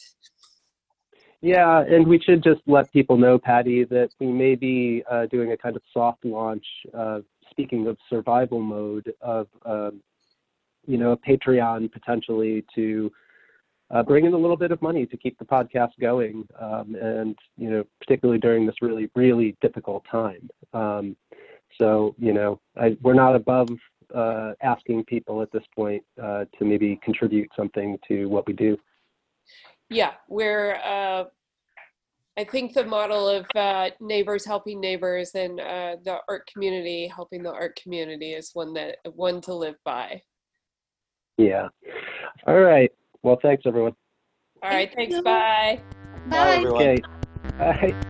Speaker 5: Yeah, and we should just let people know, Paddy, that we may be uh, doing a kind of soft launch. Speaking of survival mode, of um, you know, a Patreon potentially to uh, bring in a little bit of money to keep the podcast going, um, and you know, particularly during this really, really difficult time. Um, so you know, I, we're not above uh, asking people at this point uh, to maybe contribute something to what we do.
Speaker 1: Yeah, we're. Uh, I think the model of uh, neighbors helping neighbors and uh, the art community helping the art community is one that one to live by.
Speaker 5: Yeah. All right. Well, thanks, everyone.
Speaker 1: All right,
Speaker 4: Thank
Speaker 1: thanks.
Speaker 4: you.
Speaker 1: Bye.
Speaker 3: Bye,
Speaker 4: Bye.
Speaker 3: everyone.
Speaker 5: Okay. Bye.